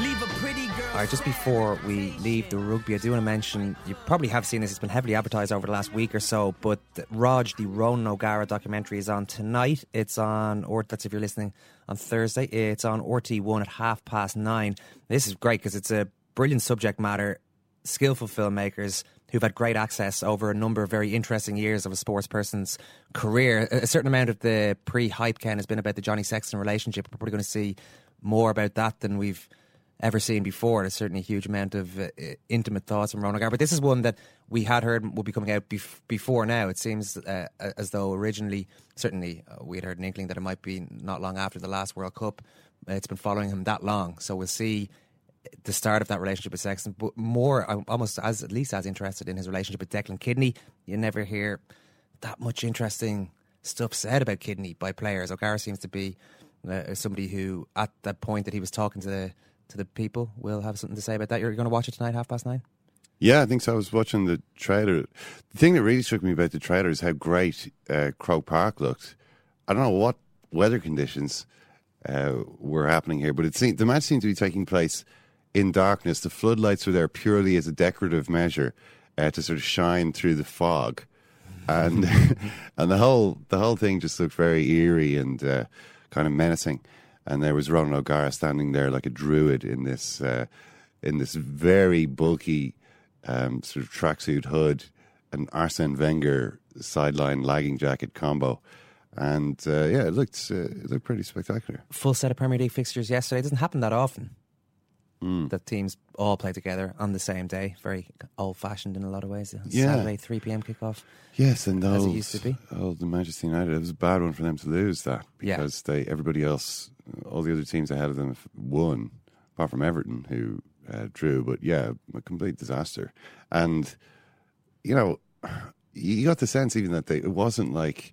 Leave a pretty girl. All right, just before we leave the rugby, I do want to mention you probably have seen this. It's been heavily advertised over the last week or so. But Rog, the Ronan O'Gara documentary, is on tonight. It's on, or that's if you're listening on Thursday. It's on RT1 at half past nine. This is great because it's a brilliant subject matter skillful filmmakers who've had great access over a number of very interesting years of a sports person's career. A certain amount of the pre-hype Ken has been about the Johnny Sexton relationship. We're probably going to see more about that than we've ever seen before. There's certainly a huge amount of uh, intimate thoughts from Ronan but this is one that we had heard would be coming out bef- before now. It seems uh, as though originally, certainly, uh, we had heard an inkling that it might be not long after the last World Cup. it's been following him that long, so we'll see the start of that relationship with Sexton, but more, I'm almost as at least as interested in his relationship with Declan Kidney. You never hear that much interesting stuff said about Kidney by players. O'Gara seems to be uh, somebody who, at that point that he was talking to the to the people, will have something to say about that. You're going to watch it tonight, half past nine. Yeah, I think so. I was watching the trailer. The thing that really struck me about the trailer is how great uh, Croke Park looked. I don't know what weather conditions uh, were happening here, but it seemed the match seemed to be taking place in darkness. The floodlights were there purely as a decorative measure uh, to sort of shine through the fog, and <laughs> and the whole the whole thing just looked very eerie and uh, kind of menacing. And there was Ronan O'Gara standing there like a druid in this uh, in this very bulky um, sort of tracksuit hood, an Arsene Wenger sideline lagging jacket combo. And uh, yeah, it looked uh, it looked pretty spectacular. Full set of Premier League fixtures yesterday. It doesn't happen that often mm. that teams all play together on the same day. Very old fashioned in a lot of ways. Yeah. Saturday, 3 p.m. kickoff. Yes, and those, as it used to be. Oh, the Manchester United, it was a bad one for them to lose that because yeah. they everybody else, all the other teams ahead of them won, apart from Everton, who uh, drew. But yeah, a complete disaster. And, you know, you got the sense even that they, it wasn't like,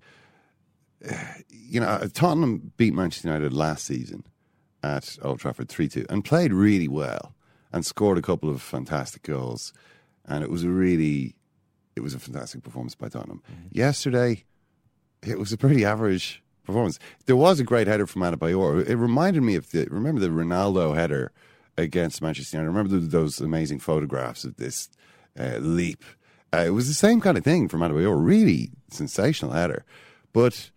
<sighs> you know, Tottenham beat Manchester United last season at Old Trafford 3 2 and played really well and scored a couple of fantastic goals. and it was a really, it was a fantastic performance by Tottenham. Yesterday, it was a pretty average performance. There was a great header from Adebayor. It reminded me of the remember the Ronaldo header against Manchester United. Remember those amazing photographs of this uh, leap. Uh, it was the same kind of thing from Adebayor. Really sensational header, but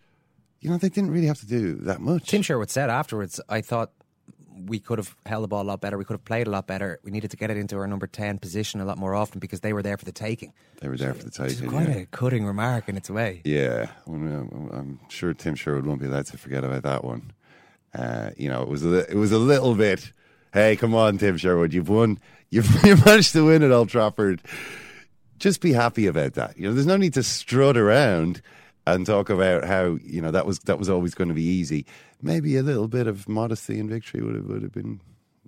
you know they didn't really have to do that much. Tim Sherwood said afterwards, I thought we could have held the ball a lot better. We could have played a lot better. We needed to get it into our number 10 position a lot more often because they were there for the taking. They were there for the taking. It's quite yeah. a cutting remark in its way. Yeah, I'm sure Tim Sherwood won't be allowed to forget about that one. Uh, you know, it was a, it was a little bit. Hey, come on, Tim Sherwood, you've won. You've <laughs> you managed to win at Old Trafford. Just be happy about that. You know, there's no need to strut around and talk about how you know that was that was always going to be easy. Maybe a little bit of modesty and victory would have would have been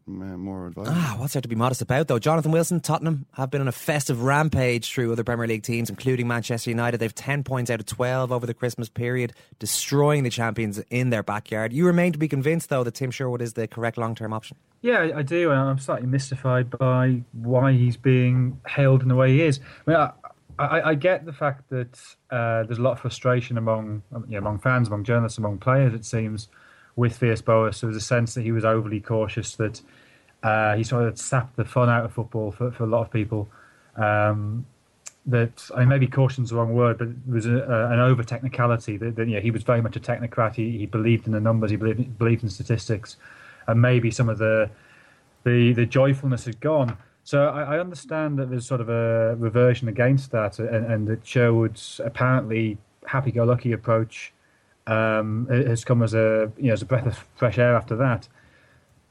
uh, more advisable. Ah, what's there to be modest about, though? Jonathan Wilson, Tottenham have been on a festive rampage through other Premier League teams, including Manchester United. They've 10 points out of 12 over the Christmas period, destroying the champions in their backyard. You remain to be convinced, though, that Tim Sherwood is the correct long term option. Yeah, I- I do, and I'm slightly mystified by why he's being hailed in the way he is. I mean, I, I, I get the fact that uh, there's a lot of frustration among um, you know, among fans, among journalists, among players. It seems with Villas-Boas, there was a sense that he was overly cautious, that uh, he sort of sapped the fun out of football for, for a lot of people. Um, that I mean, maybe caution's the wrong word, but it was a, a, an over technicality. That, that he was very much a technocrat. He, he believed in the numbers. He believed, believed in statistics, and maybe some of the the the joyfulness had gone. So I, I understand that there's sort of a reversion against that, and, and that Sherwood's apparently happy-go-lucky approach um, has come as a you know as a breath of fresh air after that.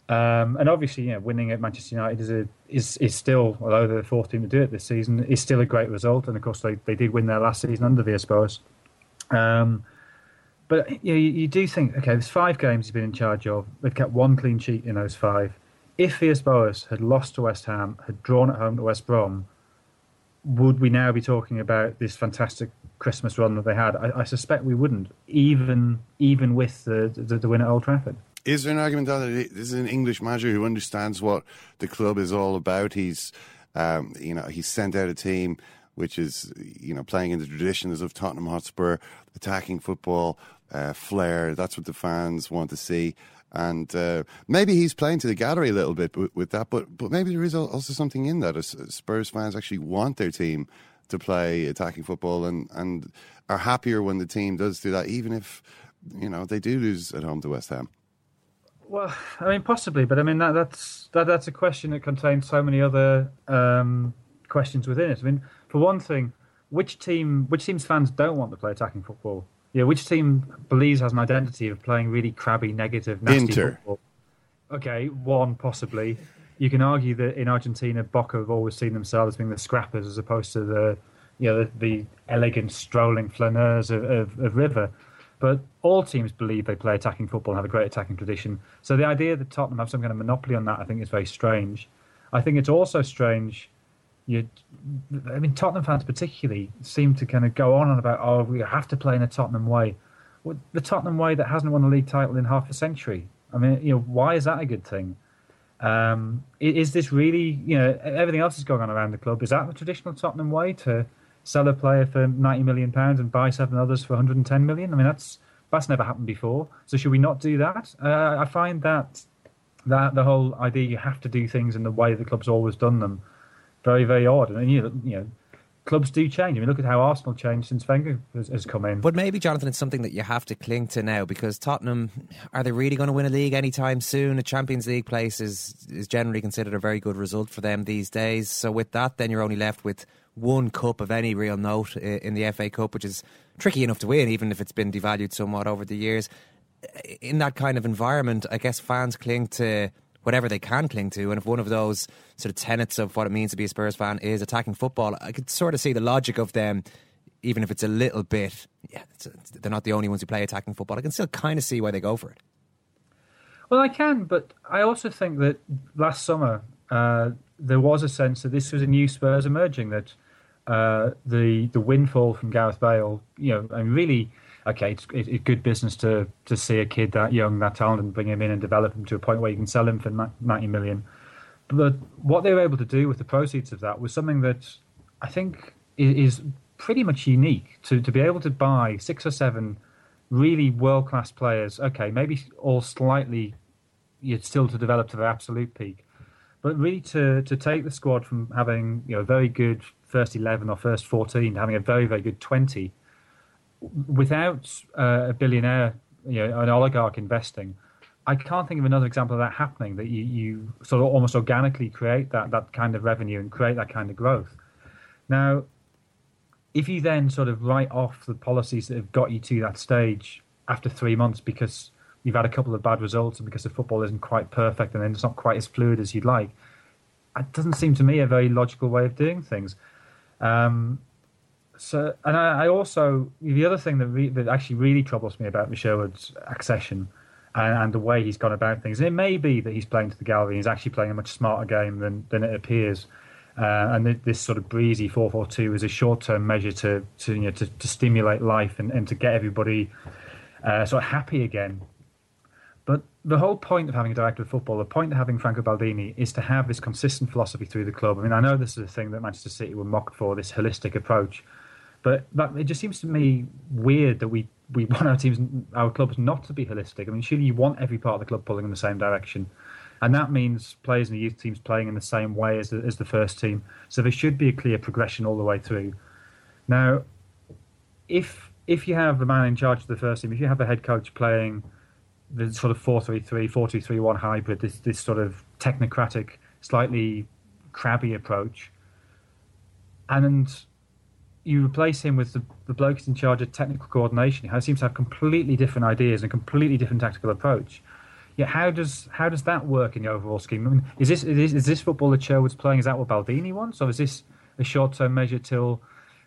Um, and obviously, you know, winning at Manchester United is a, is is still, although they're the fourth team to do it this season, is still a great result. And of course, they, they did win their last season under Villas-Boas. Um, but you, know, you, you do think, okay, there's five games he's been in charge of. They've kept one clean sheet in those five. If Villas-Boas had lost to West Ham, had drawn at home to West Brom, would we now be talking about this fantastic Christmas run that they had? I, I suspect we wouldn't, even even with the, the the win at Old Trafford. Is there an argument that this is an English manager who understands what the club is all about? He's, um, you know, he's sent out a team which is, you know, playing in the traditions of Tottenham Hotspur, attacking football, uh, flair. That's what the fans want to see. And uh, maybe he's playing to the gallery a little bit with, that, but but maybe there is also something in that. Spurs fans actually want their team to play attacking football and, and are happier when the team does do that, even if you know they do lose at home to West Ham. Well, I mean, possibly, but I mean that that's that that's a question that contains so many other um, questions within it. I mean, for one thing, which team, which team's fans don't want to play attacking football? Yeah, which team believes has an identity of playing really crabby, negative, nasty Inter. football? Okay, one possibly. You can argue that in Argentina, Boca have always seen themselves as being the scrappers as opposed to the, you know, the, the elegant, strolling flaneurs of, of, of River. But all teams believe they play attacking football and have a great attacking tradition. So the idea that Tottenham have some kind of monopoly on that, I think, is very strange. I think it's also strange. You, I mean, Tottenham fans particularly seem to kind of go on and about, oh, we have to play in a Tottenham way. Well, the Tottenham way that hasn't won a league title in half a century. I mean, you know, why is that a good thing? Um, is this really, you know, everything else is going on around the club? Is that the traditional Tottenham way to sell a player for 90 million pounds and buy seven others for 110 million? I mean, that's that's never happened before. So should we not do that? Uh, I find that that the whole idea you have to do things in the way the club's always done them very very odd. And you know, you know clubs do change. I mean, look at how Arsenal changed since Wenger has, has come in. But maybe, Jonathan, it's something that you have to cling to now because Tottenham, are they really going to win a league anytime soon? A Champions League place is, is generally considered a very good result for them these days. So, with that, then you're only left with one cup of any real note uh, in the FA Cup, which is tricky enough to win, even if it's been devalued somewhat over the years. In that kind of environment, I guess fans cling to whatever they can cling to. And if one of those sort of tenets of what it means to be a Spurs fan is attacking football, I could sort of see the logic of them, even if it's a little bit, yeah, it's they're not the only ones who play attacking football. I can still kind of see why they go for it. Well, I can, but I also think that last summer uh, there was a sense that this was a new Spurs emerging. That uh, the the windfall from Gareth Bale, you know, and really, okay, it's, it, it's good business to to see a kid that young, that talented, and bring him in and develop him to a point where you can sell him for ninety million. But what they were able to do with the proceeds of that was something that I think is pretty much unique to, to be able to buy six or seven really world class players. Okay, maybe all slightly you're still to develop to their absolute peak, but really to to take the squad from having you know a very good first eleven or first fourteen to having a very very good twenty without uh, a billionaire, you know, an oligarch investing. I can't think of another example of that happening. That you, you sort of almost organically create that that kind of revenue and create that kind of growth. Now, if you then sort of write off the policies that have got you to that stage after three months because you've had a couple of bad results and because the football isn't quite perfect and then it's not quite as fluid as you'd like, it doesn't seem to me a very logical way of doing things. Um, so, and I, I, also the other thing that, re, that actually really troubles me about Sherwood's accession and, and, the way he's gone about things. And it may be that he's playing to the gallery. He's actually playing a much smarter game than than it appears. Uh, and this sort of breezy 442 is a short-term measure to to you know to, to stimulate life and, and to get everybody uh, sort of happy again. But the whole point of having a director of football, the point of having Franco Baldini, is to have this consistent philosophy through the club. I mean, I know this is a thing that Manchester City were mocked for, this holistic approach, but that, it just seems to me weird that we we <laughs> want our teams, our clubs, not to be holistic. I mean, surely you want every part of the club pulling in the same direction and that means players in the youth teams playing in the same way as the, as the first team. So there should be a clear progression all the way through. Now, if if you have the man in charge of the first team, if you have a head coach playing the sort of 4-3-3, 4-2-3-1 hybrid, this this sort of technocratic, slightly crabby approach, and you replace him with the, the bloke who's in charge of technical coordination, who seems to have completely different ideas and completely different tactical approach yeah, how does how does that work in the overall scheme? I mean, is this is, is this football that Sherwood's playing? Is that what Baldini wants, or is this a short term measure till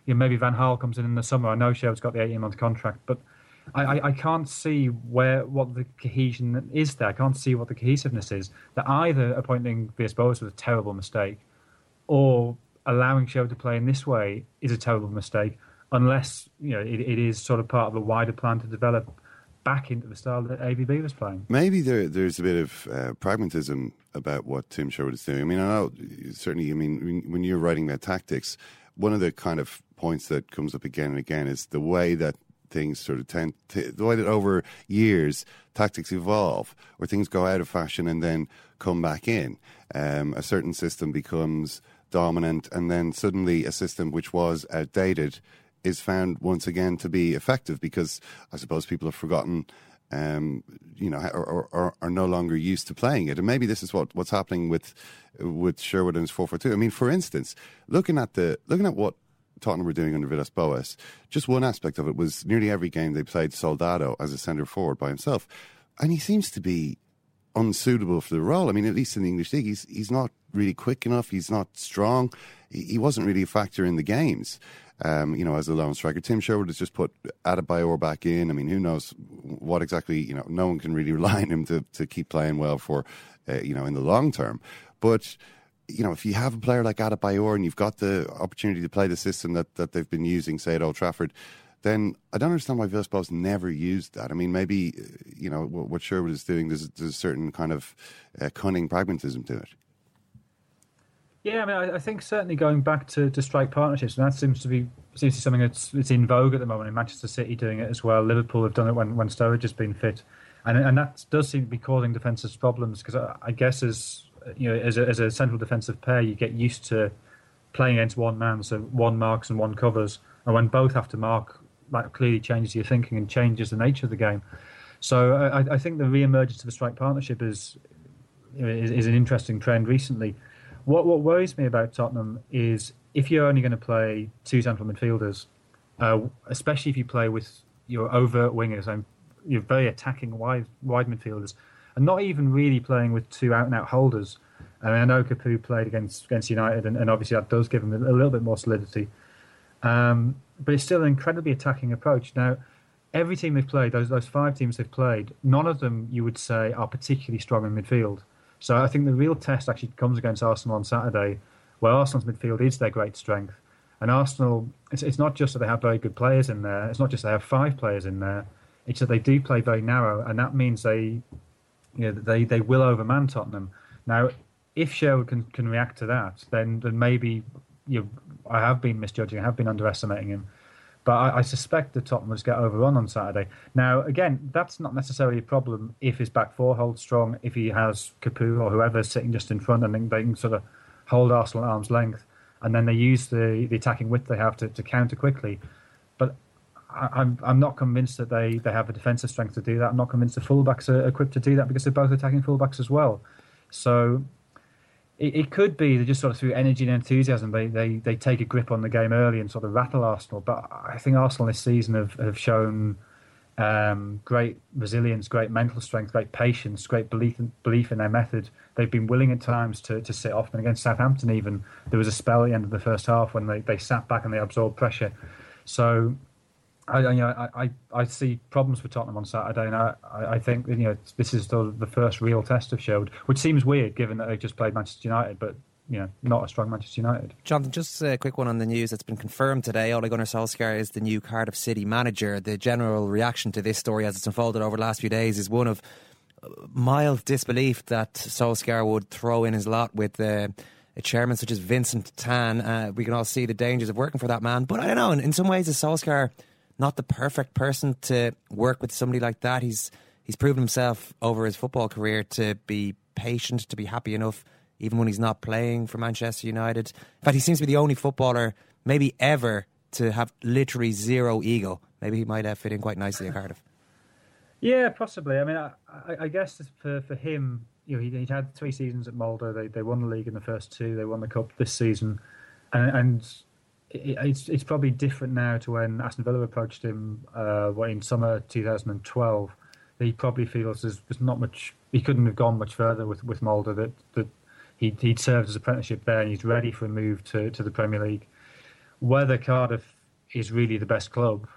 you know, maybe Van Gaal comes in in the summer? I know Sherwood's got the eighteen month contract, but I, I, I, can't see where what the cohesion is there. I can't see what the cohesiveness is. That either appointing Villas-Boas was a terrible mistake, or allowing Sherwood to play in this way is a terrible mistake, unless you know it, it is sort of part of a wider plan to develop back into the style that AVB was playing. Maybe there, there's a bit of uh, pragmatism about what Tim Sherwood is doing. I mean, I know certainly. I mean, when you're writing about tactics, one of the kind of points that comes up again and again is the way that things sort of tend to, the way that over years tactics evolve or things go out of fashion and then come back in. Um, a certain system becomes dominant and then suddenly a system which was outdated is found once again to be effective because I suppose people have forgotten, um, you know, or, or, are no longer used to playing it. And maybe this is what, what's happening with with Sherwood and his four four two. I mean, for instance, looking at the looking at what Tottenham were doing under Villas Boas, just one aspect of it was nearly every game they played Soldado as a centre forward by himself, and he seems to be unsuitable for the role. I mean, at least in the English league, he's he's not really quick enough. He's not strong. He, wasn't really a factor in the games um, you know, as a lone striker. Tim Sherwood has just put Adebayor back in. I mean, who knows what exactly, you know, no one can really <laughs> rely on him to, to keep playing well for, uh, you know, in the long term. But, you know, if you have a player like Adebayor and you've got the opportunity to play the system that, that they've been using, say, at Old Trafford, then I don't understand why Villas-Boas never used that. I mean, maybe, you know, what Sherwood is doing, there's, there's a certain kind of uh, cunning pragmatism to it. Yeah, I mean, I, I, think certainly going back to, to strike partnerships, and that seems to be seems to be something that's it's in vogue at the moment. In Manchester City doing it as well. Liverpool have done it when when Sturridge has been fit, and and that does seem to be causing defensive problems because I, I, guess as you know as a, as a central defensive pair, you get used to playing against one man, so one marks and one covers, and when both have to mark, that clearly changes your thinking and changes the nature of the game. So I, I think the re-emergence of a strike partnership is, is, is an interesting trend recently. What what worries me about Tottenham is if you're only going to play two central midfielders, uh, especially if you play with your overt wingers and you're very attacking wide wide midfielders, and not even really playing with two out and out holders. I mean, I know Capoue played against against United, and, and, obviously that does give him a, a little bit more solidity. Um, but it's still an incredibly attacking approach. Now, every team they've played, those those five teams they've played, none of them you would say are particularly strong in midfield. So I think the real test actually comes against Arsenal on Saturday, where Arsenal's midfield is their great strength. And Arsenal, it's, it's not just that they have very good players in there. It's not just they have five players in there. It's that they do play very narrow, and that means they, you know, they they will overman Tottenham. Now, if Sherwood can, can react to that, then then maybe you know, I have been misjudging, I have been underestimating him. But I, I suspect that Tottenham will just get overrun on Saturday. Now, again, that's not necessarily a problem if his back four holds strong, if he has Capoue or whoever sitting just in front and they can sort of hold Arsenal at arm's length. And then they use the, the attacking width they have to, to counter quickly. But I, I'm I'm not convinced that they, they have the defensive strength to do that. I'm not convinced the fullbacks are equipped to do that because they're both attacking fullbacks as well. So it, it could be they just sort of through energy and enthusiasm, they, they, they take a grip on the game early and sort of rattle Arsenal. But I think Arsenal this season have, have shown um, great resilience, great mental strength, great patience, great belief in, belief in their method. They've been willing at times to, to sit off. And against Southampton, even there was a spell at the end of the first half when they, they sat back and they absorbed pressure. So I, you know, I, I, see problems for Tottenham on Saturday, and I, I think you know this is the, the first real test of Sherwood, which seems weird given that they just played Manchester United, but you know, not a strong Manchester United. Jonathan, just a quick one on the news that's been confirmed today. Ole Gunnar Solskjaer is the new Cardiff City manager. The general reaction to this story as it's unfolded over the last few days is one of uh, mild disbelief that Solskjaer would throw in his lot with uh, a chairman such as Vincent Tan. Uh, we can all see the dangers of working for that man. But I don't know, in, in some ways, is Solskjaer not the perfect person to work with somebody like that? He's he's proven himself over his football career to be patient, to be happy enough even when he's not playing for Manchester United. In fact, he seems to be the only footballer, maybe ever, to have literally zero ego. Maybe he might have fit in quite nicely at Cardiff. Yeah, possibly. I mean, I, I, I guess for for him, you know, he, would had three seasons at Molde. They they won the league in the first two. They won the cup this season, and, and it, it's it's probably different now to when Aston Villa approached him uh, in summer 2012. He probably feels there's, there's not much. He couldn't have gone much further with with Molde. That that he he'd served his apprenticeship there, and he's ready for a move to to the Premier League. Whether Cardiff is really the best club,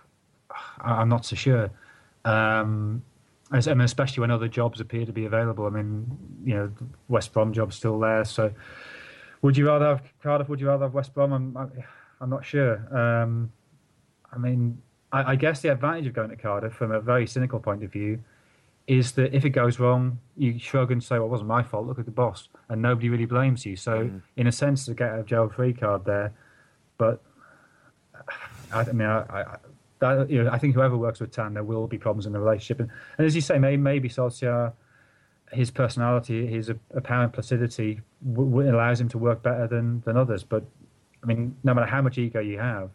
I'm not so sure. Um, I mean, especially when other jobs appear to be available. I mean, you know, West Brom job's still there. So, would you rather have Cardiff? Would you rather have West Brom? I'm, I'm not sure. Um, I mean, I, I, guess the advantage of going to Cardiff, from a very cynical point of view, is that if it goes wrong, you shrug and say, "Well, it wasn't my fault. Look at the boss," and nobody really blames you. So, mm. in a sense, to get a jail free card there, but <sighs> I, I mean, I, I, that, you know, I think whoever works with Tan, there will be problems in the relationship, and, and as you say, maybe, maybe Solskjaer, his personality, his apparent placidity, w- w- allows him to work better than than others. But I mean, no matter how much ego you have,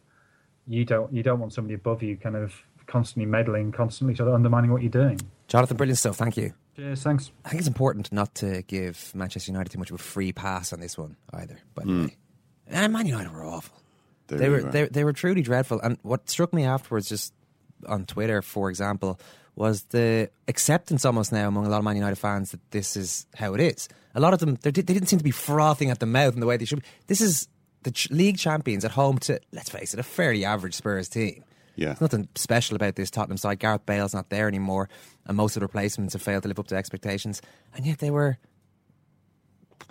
you don't you don't want somebody above you kind of constantly meddling, constantly sort of undermining what you're doing. Jonathan, brilliant stuff. Thank you. Cheers, thanks. I think it's important not to give Manchester United too much of a free pass on this one either. By the mm. way, and Man United were awful. They, they were they, they were truly dreadful. And what struck me afterwards, just on Twitter, for example, was the acceptance almost now among a lot of Man United fans that this is how it is. A lot of them they didn't seem to be frothing at the mouth in the way they should. Be. This is the ch- league champions at home to let's face it, a fairly average Spurs team. Yeah. There's nothing special about this Tottenham side. Gareth Bale's not there anymore, and most of the replacements have failed to live up to expectations. And yet they were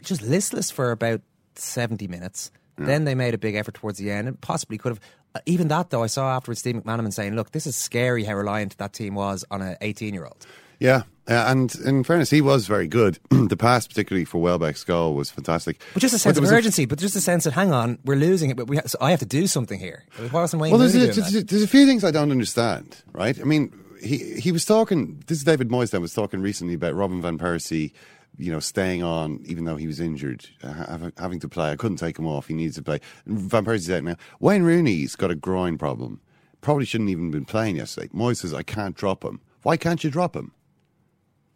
just listless for about 70 minutes. Yeah. Then they made a big effort towards the end and possibly could have. Uh, even that, though, I saw afterwards Steve McManaman saying, look, this is scary how reliant that team was on an 18 year old. Yeah, uh, and in fairness, he was very good. <clears throat> the pass, particularly for Welbeck's goal, was fantastic. But just a sense of urgency, but just a sense that hang on, we're losing it, but we ha- so I have to do something here. Why wasn't Wayne well, there's, a, there's, there's, a few things I don't understand. Right? I mean, he he was talking. This is David Moyes that was talking recently about Robin van Persie. You know, staying on even though he was injured, uh, having to play. I couldn't take him off. He needs to play. Van Persie's out now. Wayne Rooney's got a groin problem. Probably shouldn't even been playing yesterday. Moyes says I can't drop him. Why can't you drop him?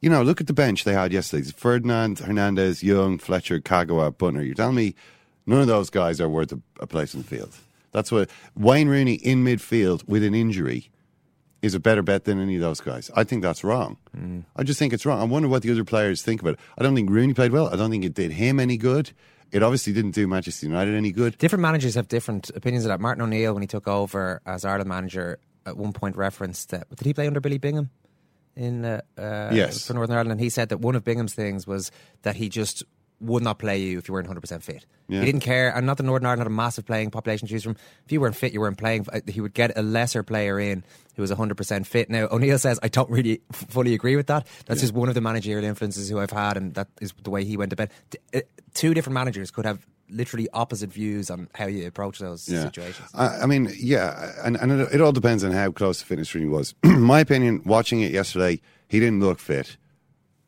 You know, look at the bench they had yesterday. Ferdinand, Hernandez, Young, Fletcher, Kagawa, Büttner. You're telling me none of those guys are worth a, a place in the field. That's what Wayne Rooney in midfield with an injury is a better bet than any of those guys. I think that's wrong. Mm. I just think it's wrong. I wonder what the other players think about it. I don't think Rooney played well. I don't think it did him any good. It obviously didn't do Manchester United any good. Different managers have different opinions of that. Martin O'Neill, when he took over as Ireland manager, at one point referenced that. Did he play under Billy Bingham? In uh, uh, yes. for Northern Ireland, and he said that one of Bingham's things was that he just would not play you if you weren't 100% fit. Yeah. He didn't care. And not that Northern Ireland had a massive playing population to choose from. If you weren't fit, you weren't playing. Uh, He would get a lesser player in who was 100% fit. Now, O'Neill says, I don't really f- fully agree with that. That's just one of the managerial influences who I've had, and that is the way he went to bed. T- uh, Two different managers could have literally opposite views on how you approach those Yeah. situations. I, I mean, yeah, and, and it, it all depends on how close the fitness really was. <clears throat> My opinion, watching it yesterday, he didn't look fit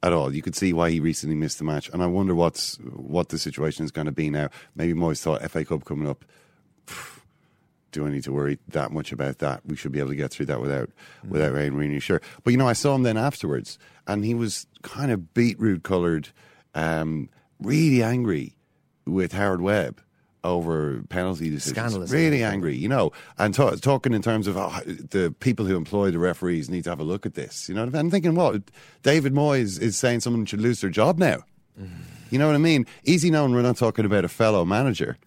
at all. You could see why he recently missed the match, and I wonder what's what the situation is going to be now. Maybe Moyes thought FA Cup coming up. Do I need to worry that much about that? We should be able to get through that without without Aaron Rooney, sure. But you know, I saw him then afterwards, and he was kind of beetroot coloured, um, really angry with Howard Webb over penalty decisions. Scandalous. Really angry, you know, and ta- talking in terms of oh, the people who employ the referees need to have a look at this. You know, I'm thinking, what David Moyes is saying someone should lose their job now. Mm. You know what I mean? Easy knowing we're not talking about a fellow manager.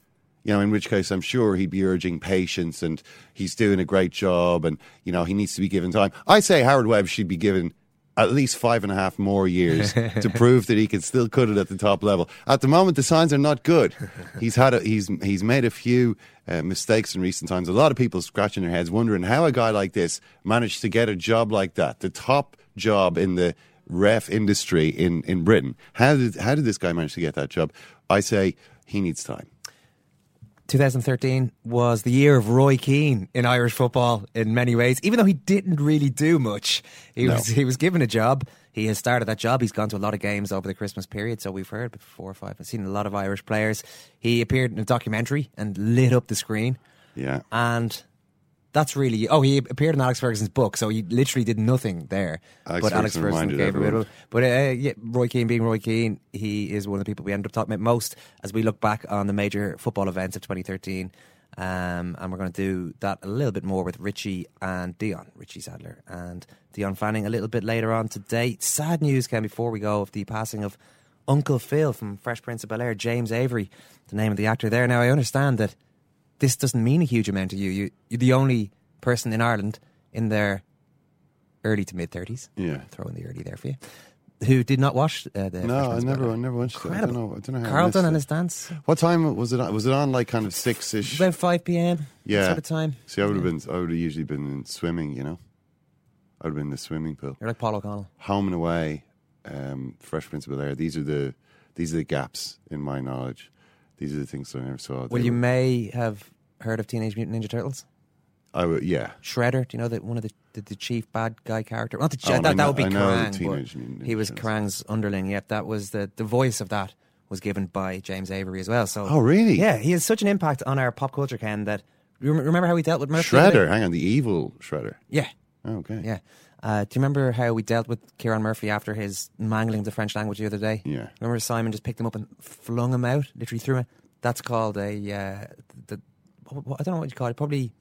You know, in which case I'm sure he'd be urging patience and he's doing a great job and, you know, he needs to be given time. I say Howard Webb should be given at least five and a half more years <laughs> to prove that he can still cut it at the top level. At the moment, the signs are not good. He's had a, he's he's made a few uh, mistakes in recent times. A lot of people scratching their heads, wondering how a guy like this managed to get a job like that, the top job in the ref industry in, in Britain. How did how did this guy manage to get that job? I say he needs time. 2013 was the year of Roy Keane in Irish football in many ways. Even though he didn't really do much, he No. was he was given a job. He has started that job. He's gone to a lot of games over the Christmas period, so we've heard four or five. I've seen a lot of Irish players. He appeared in a documentary and lit up the screen, Yeah. and that's really. Oh, he appeared in Alex Ferguson's book, so he literally did nothing there. Alex but Alex Ferguson gave a everyone. bit. But uh, yeah, Roy Keane being Roy Keane, he is one of the people we end up talking about most as we look back on the major football events of 2013. Um, and we're going to do that a little bit more with Richie and Dion, Richie Sadlier and Dion Fanning a little bit later on today. Sad news came before we go of the passing of Uncle Phil from Fresh Prince of Bel Air, James Avery, the name of the actor there. Now, I understand that this doesn't mean a huge amount to you. you you're the only person in Ireland in their early to mid 30s. Yeah. Throw in the early there for you. Who did not watch uh, the No, I never. I never watched it. I don't Incredible. know. I don't know how Carlton and his dance. What time was it on? Was it on like kind of six ish? About 5 p.m. Yeah. Sort of time. See, I would have been. I would have usually been swimming. You know, I would have been in the swimming pool. You're like Paul O'Connell. Home and away, um, Fresh Prince of Bel Air. These are the these are the gaps in my knowledge. These are the things that I never saw. Well, They you were- may have heard of Teenage Mutant Ninja Turtles. I would, yeah. Shredder, do you know that one of the, the, the chief bad guy character? Not the Oh, and that, that know- would be I know the Krang. Teenage but Mutant he Ninja was Krang's underling. Yep, that was the the voice of that was given by James Avery as well. So, Oh, really? Yeah, he has such an impact on our pop culture, Ken. That you rem- remember how we dealt with Murphy Shredder. Hang on, the evil Shredder. Yeah, Oh, okay. yeah. Uh, do you remember how we dealt with Kieran Murphy after his mangling of the French language the other day? Yeah. Remember Simon just picked him up and flung him out, literally threw him. That's called a uh, the, what, what- I don't know what you call it. Probably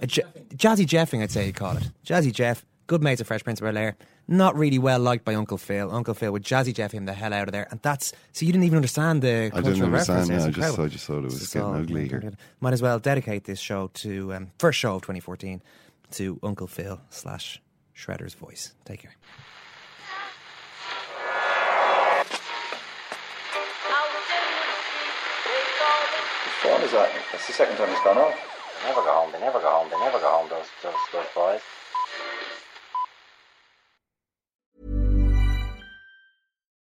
a j- jazzy jeffing. I'd say you call it jazzy jeff. Good mates of Fresh Prince of Bel Air. Not really well liked by Uncle Phil. Uncle Phil would jazzy jeff him the hell out of there, and that's so you didn't even understand the I cultural didn't understand. reference. No, It's I just, incredible. I just thought it was This getting ugly here. Might as well dedicate this show to um, first show of 2014 to Uncle Phil slash Shredder's voice. Take care. One is that? That's the second time it's gone off. They never go home. They never go home. They never go home. Those those those boys.